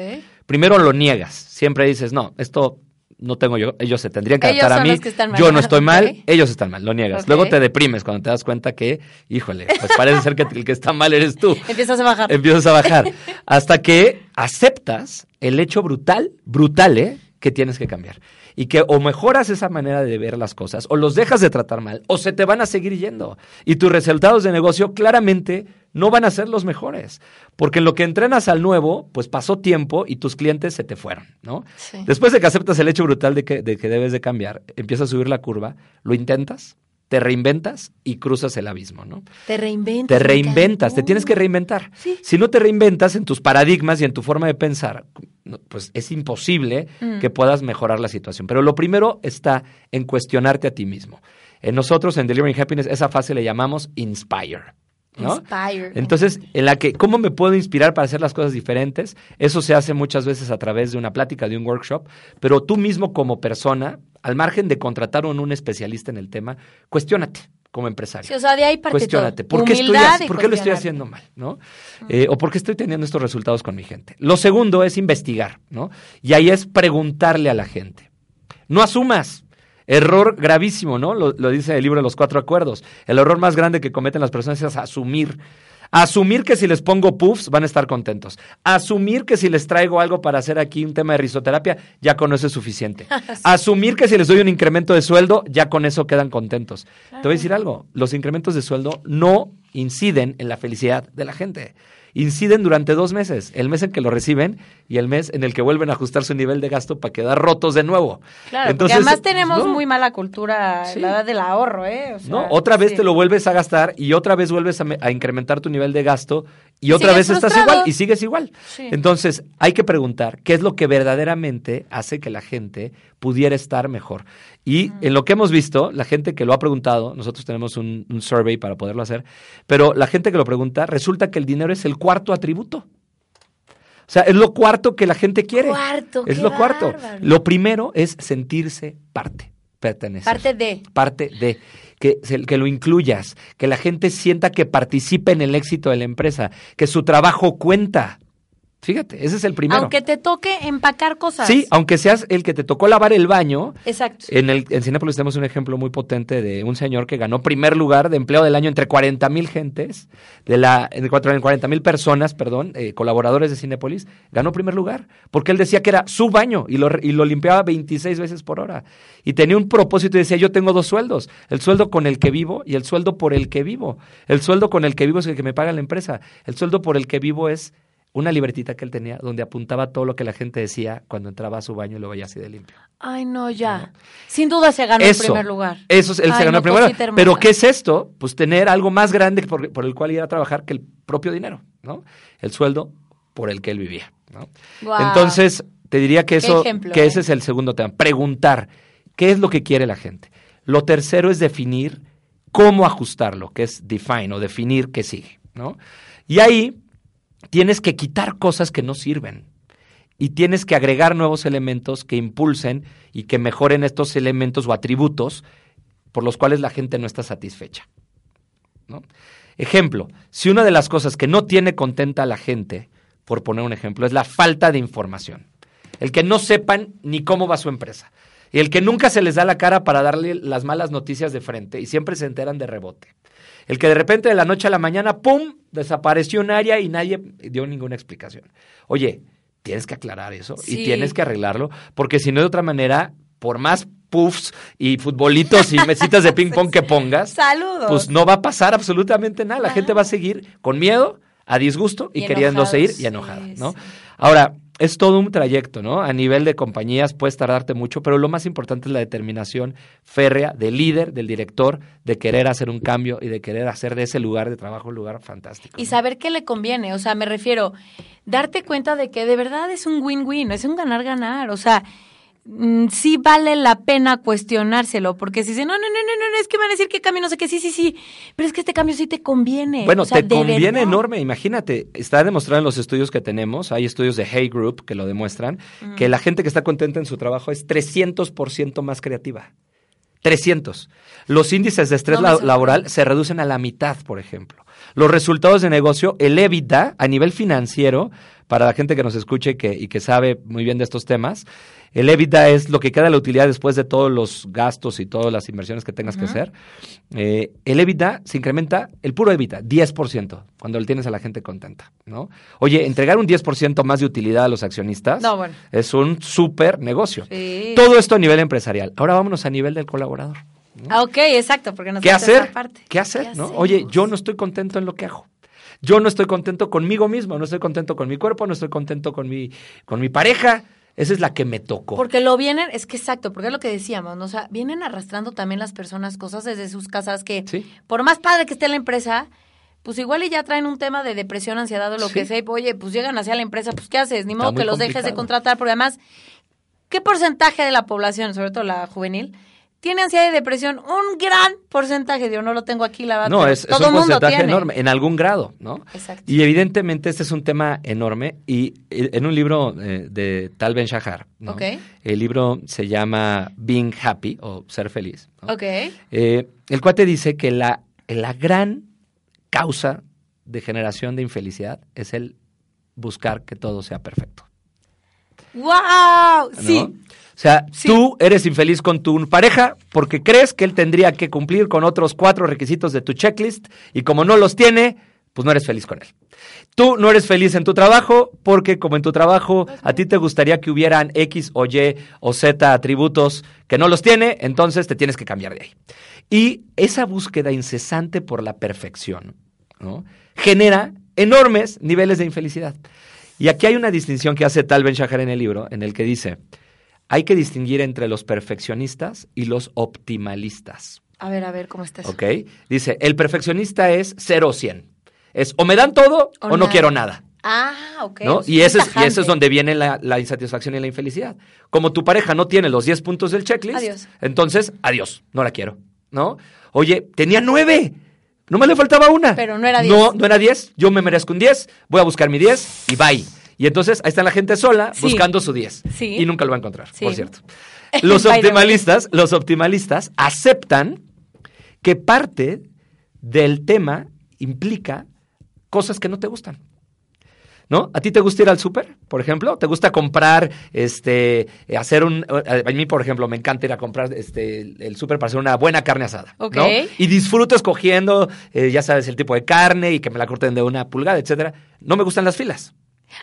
Primero lo niegas, siempre dices, no, esto no tengo yo, ellos se tendrían que Ellos adaptar a mí, yo no estoy mal, ellos están mal, lo niegas. Luego te deprimes cuando te das cuenta que, híjole, pues parece ser que el que está mal eres tú. Empiezas a bajar. Empiezas a bajar. Hasta que aceptas el hecho brutal, brutal, ¿eh? Que tienes que cambiar. Y que o mejoras esa manera de ver las cosas, o los dejas de tratar mal, o se te van a seguir yendo. Y tus resultados de negocio claramente no van a ser los mejores. Porque en lo que entrenas al nuevo, pues pasó tiempo y tus clientes se te fueron, ¿no? Sí. Después de que aceptas el hecho brutal de que, de que debes de cambiar, empiezas a subir la curva, lo intentas, te reinventas y cruzas el abismo, ¿no? Te reinventas. Te reinventas, te tienes que reinventar. Sí. Si no te reinventas en tus paradigmas y en tu forma de pensar, pues es imposible Mm. que puedas mejorar la situación. Pero lo primero está en cuestionarte a ti mismo. En nosotros, en Delivering Happiness, esa fase le llamamos Inspire. ¿no? Inspire. Entonces, en la que, ¿cómo me puedo inspirar para hacer las cosas diferentes? Eso se hace muchas veces a través de una plática, de un workshop, pero tú mismo como persona, al margen de contratar a un especialista en el tema, cuestiónate como empresario. Sí, o sea, de ahí parte Cuestiónate, todo. ¿por qué, estoy, por qué lo estoy haciendo mal? ¿no? Eh, ¿O por qué estoy teniendo estos resultados con mi gente? Lo segundo es investigar, ¿no? Y ahí es preguntarle a la gente. No asumas. Error gravísimo, ¿no? Lo, lo dice el libro de los cuatro acuerdos. El error más grande que cometen las personas es asumir. Asumir que si les pongo puffs van a estar contentos. Asumir que si les traigo algo para hacer aquí un tema de risoterapia, ya con eso es suficiente. Asumir que si les doy un incremento de sueldo, ya con eso quedan contentos. Te voy a decir algo, los incrementos de sueldo no inciden en la felicidad de la gente. Inciden durante dos meses, el mes en que lo reciben y el mes en el que vuelven a ajustar su nivel de gasto para quedar rotos de nuevo. Claro, Entonces, porque además tenemos no. muy mala cultura, Sí. la edad del ahorro, ¿eh? O sea, ¿no? Otra vez sí. te lo vuelves a gastar y otra vez vuelves a incrementar tu nivel de gasto y, otra vez estás igual y sigues igual. Sí. Entonces, hay que preguntar qué es lo que verdaderamente hace que la gente pudiera estar mejor. Y en lo que hemos visto, la gente que lo ha preguntado, nosotros tenemos un, un survey para poderlo hacer, pero la gente que lo pregunta, resulta que el dinero es el cuarto atributo. O sea, es lo cuarto que la gente quiere. Cuarto, es lo cuarto. Lo primero es sentirse parte, pertenecer Parte de. parte de que, que lo incluyas, que la gente sienta que participa en el éxito de la empresa, que su trabajo cuenta. Fíjate, ese es el primero. Aunque te toque empacar cosas. sí, aunque seas el que te tocó lavar el baño. Exacto. En, el, en Cinépolis tenemos un ejemplo muy potente de un señor que ganó primer lugar de empleo del año entre 40 mil gentes, de la, entre 40 mil personas, perdón, eh, colaboradores de Cinépolis, ganó primer lugar, porque él decía que era su baño y lo, y lo limpiaba 26 veces por hora. Y tenía un propósito y decía, yo tengo dos sueldos, el sueldo con el que vivo y el sueldo por el que vivo. El sueldo con el que vivo es el que me paga la empresa, el sueldo por el que vivo es una libretita que él tenía donde apuntaba todo lo que la gente decía cuando entraba a su baño y lo veía así de limpio. Ay, no, ya. Sin duda se ganó Eso, el primer lugar. Eso es, él se ganó no, el primer cosita lugar. Pero ¿qué es esto? Pues tener algo más grande por, por el cual ir a trabajar que el propio dinero, ¿no? El sueldo por el que él vivía, ¿no? Entonces, te diría que eso, ejemplo, que ¿eh? ese es el segundo tema. Preguntar, ¿qué es lo que quiere la gente? Lo tercero es definir cómo ajustarlo, que es define o definir qué sigue, ¿no? Y ahí tienes que quitar cosas que no sirven y tienes que agregar nuevos elementos que impulsen y que mejoren estos elementos o atributos por los cuales la gente no está satisfecha. Ejemplo, si una de las cosas que no tiene contenta a la gente, por poner un ejemplo, es la falta de información. El que no sepan ni cómo va su empresa. Y el que nunca se les da la cara para darle las malas noticias de frente y siempre se enteran de rebote. El que de repente de la noche a la mañana, ¡pum!, desapareció un área y nadie dio ninguna explicación. Oye, tienes que aclarar eso Sí. y tienes que arreglarlo, porque si no de otra manera, por más puffs y futbolitos y mesitas de ping pong que pongas, Saludos. pues no va a pasar absolutamente nada. La gente va a seguir con miedo, a disgusto y, Y queriéndose ir y enojada, sí, ¿no? sí. Ahora, es todo un trayecto, ¿no? A nivel de compañías puedes tardarte mucho, pero lo más importante es la determinación férrea del líder, del director, de querer hacer un cambio y de querer hacer de ese lugar de trabajo un lugar fantástico. Y saber qué le conviene, o sea, me refiero, darte cuenta de que de verdad es un win-win, es un ganar-ganar, o sea, mm, sí vale la pena cuestionárselo, porque si dicen, no, no, no, no, no, es que van a decir que cambio, no sé qué, sí, sí, sí, pero es que este cambio sí te conviene. Bueno, o sea, te conviene verdad. enorme. Imagínate, está demostrado en los estudios que tenemos, hay estudios de Hay Group que lo demuestran, que la gente que está contenta en su trabajo es 300% más creativa. 300. Los índices de estrés No la- laboral se reducen a la mitad, por ejemplo. Los resultados de negocio, el EBITDA a nivel financiero, para la gente que nos escuche que, y que sabe muy bien de estos temas, el EBITDA es lo que queda de la utilidad después de todos los gastos y todas las inversiones que tengas que hacer. Eh, el EBITDA se incrementa, el puro EBITDA, 10%, cuando le tienes a la gente contenta, ¿no? Oye, entregar un 10% más de utilidad a los accionistas No, bueno. es un súper negocio. Sí. Todo esto a nivel empresarial. Ahora vámonos a nivel del colaborador. Ah, ok, exacto, porque nos ¿Qué hacer? parte. ¿Qué hacer? ¿no? hacemos? Oye, yo no estoy contento en lo que hago. Yo no estoy contento conmigo mismo, no estoy contento con mi cuerpo, no estoy contento con mi, con mi pareja. Esa es la que me tocó. Porque lo vienen, es que exacto, porque es lo que decíamos, ¿no? o sea, vienen arrastrando también las personas cosas desde sus casas que, Sí. por más padre que esté la empresa, pues igual y ya traen un tema de depresión, ansiedad o lo Sí. que sea, y, oye, pues llegan hacia la empresa, pues ¿qué haces? Ni modo que los dejes de contratar, porque además, ¿qué porcentaje de la población, sobre todo la juvenil, tiene ansiedad y depresión? Un gran porcentaje, yo no lo tengo aquí, la verdad, No, es, es todo un el mundo porcentaje tiene. enorme, en algún grado, ¿no? Exacto. Y evidentemente este es un tema enorme y eh, en un libro eh, de Tal Ben Shahar, ¿no? El libro se llama Being Happy o Ser Feliz. ¿no? Ok. Eh, el cuate dice que la, la gran causa de generación de infelicidad es el buscar que todo sea perfecto. ¡Wow! ¿no? Sí. O sea, Sí. tú eres infeliz con tu pareja porque crees que él tendría que cumplir con otros cuatro requisitos de tu checklist y como no los tiene, pues no eres feliz con él. Tú no eres feliz en tu trabajo porque como en tu trabajo a ti te gustaría que hubieran X o Y o Z atributos que no los tiene, entonces te tienes que cambiar de ahí. Y esa búsqueda incesante por la perfección ¿no? genera enormes niveles de infelicidad. Y aquí hay una distinción que hace Tal Ben Shahar en el libro, en el que dice, hay que distinguir entre los perfeccionistas y los optimalistas. A ver, a ver, ¿cómo está eso? ¿Ok? Dice, el perfeccionista es 0 o 100. Es o me dan todo o, O no quiero nada. Ah, ok. ¿no? Y, ese es, y ese es donde viene la, la insatisfacción y la infelicidad. Como tu pareja no tiene los 10 puntos del checklist, Adiós. entonces, adiós, no la quiero. ¿No? Oye, tenía 9. No me le faltaba una. Pero no era No, 10. no era 10. Yo me merezco un 10. Voy a buscar mi 10 y bye. Y entonces ahí está la gente sola Sí. buscando su 10. Sí. Y nunca lo va a encontrar, por cierto. Los optimalistas, los optimalistas aceptan que parte del tema implica cosas que no te gustan. ¿No? ¿A ti te gusta ir al súper, por ejemplo? ¿Te gusta comprar, este, hacer un... A mí, por ejemplo, me encanta ir a comprar este, el- súper para hacer una buena carne asada. ¿no? Ok. Y disfruto escogiendo, eh, ya sabes, el tipo de carne y que me la corten de una pulgada, etcétera. No me gustan las filas.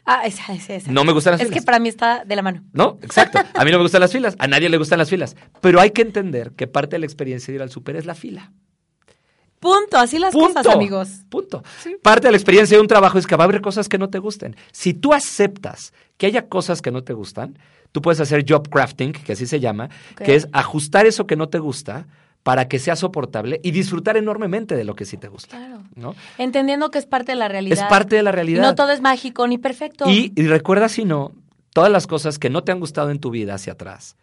Ah, esa, esa, esa. No me gustan las Es filas. que para mí está de la mano. ¿No? Exacto. A mí no me gustan las filas. A nadie le gustan las filas. Pero hay que entender que parte de la experiencia de ir al súper es la fila. Punto, así las Punto. cosas, amigos. Punto. Parte de la experiencia de un trabajo es que va a haber cosas que no te gusten. Si tú aceptas que haya cosas que no te gustan, tú puedes hacer job crafting, que así se llama, que es ajustar eso que no te gusta para que sea soportable y disfrutar enormemente de lo que sí te gusta. Claro. ¿no? Entendiendo que es parte de la realidad. Es parte de la Y realidad. no todo es mágico ni perfecto. Y, y recuerda, si no, todas las cosas que no te han gustado en tu vida hacia atrás.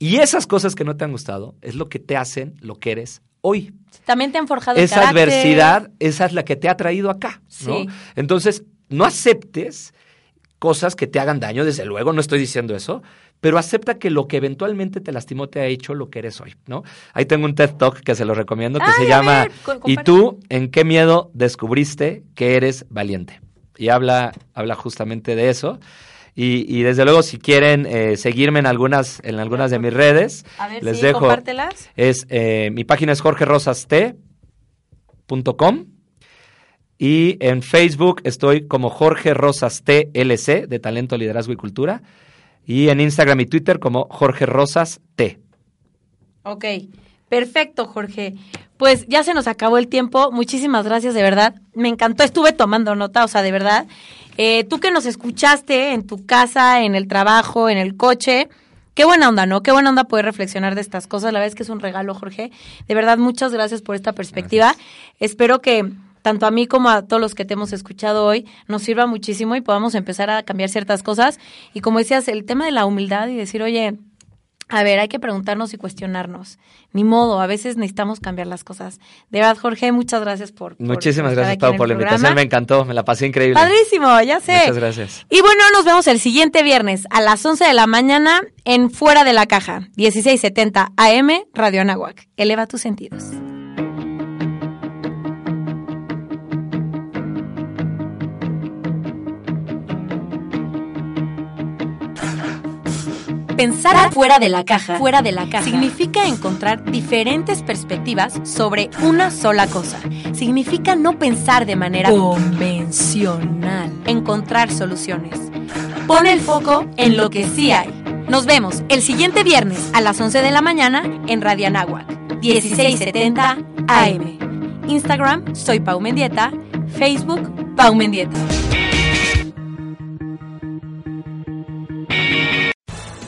Y esas cosas que no te han gustado es lo que te hacen lo que eres hoy. También te han forjado Esa carácter. adversidad, esa es la que te ha traído acá. ¿no? Sí. Entonces, no aceptes cosas que te hagan daño, desde luego, no estoy diciendo eso, pero acepta que lo que eventualmente te lastimó te ha hecho lo que eres hoy, ¿no? Ahí tengo un TED Talk que se lo recomiendo, que Ay, se llama ver, ¿Y tú en qué miedo descubriste que eres valiente? Y habla, habla justamente de eso. Y, y desde luego, si quieren eh, seguirme en algunas, en algunas de mis redes, A ver, les sí, dejo. compártelas. Es, eh, mi página es jorgerosaste.com y en Facebook estoy como Jorge Rosas TLC de Talento, Liderazgo y Cultura y en Instagram y Twitter como Jorge Rosas T. Ok. Perfecto, Jorge. Pues ya se nos acabó el tiempo. Muchísimas gracias, de verdad. Me encantó. Estuve tomando nota, o sea, de verdad. Eh, tú que nos escuchaste en tu casa, en el trabajo, en el coche. Qué buena onda, ¿no? Qué buena onda poder reflexionar de estas cosas. La verdad es que es un regalo, Jorge. De verdad, muchas gracias por esta perspectiva. Espero que tanto a mí como a todos los que te hemos escuchado hoy nos sirva muchísimo y podamos empezar a cambiar ciertas cosas. Y como decías, el tema de la humildad y decir, oye, a ver, hay que preguntarnos y cuestionarnos. Ni modo, a veces necesitamos cambiar las cosas. De verdad, Jorge, muchas gracias por. por- Muchísimas por gracias, estar Pau, por la invitación. Me encantó, me la pasé increíble. Padrísimo, ya sé. Muchas gracias. Y bueno, nos vemos el siguiente viernes a las 11 de la mañana en Fuera de la Caja, 1670 AM, Radio Anáhuac. Eleva tus sentidos. Pensar fuera de la caja, fuera de la caja, significa encontrar diferentes perspectivas sobre una sola cosa. Significa no pensar de manera convencional, encontrar soluciones. Pon el foco en lo que sí hay. Nos vemos el siguiente viernes a las 11 de la mañana en Radio Anáhuac, 1670 AM. Instagram, soy Pau Mendieta. Facebook, Pau Mendieta.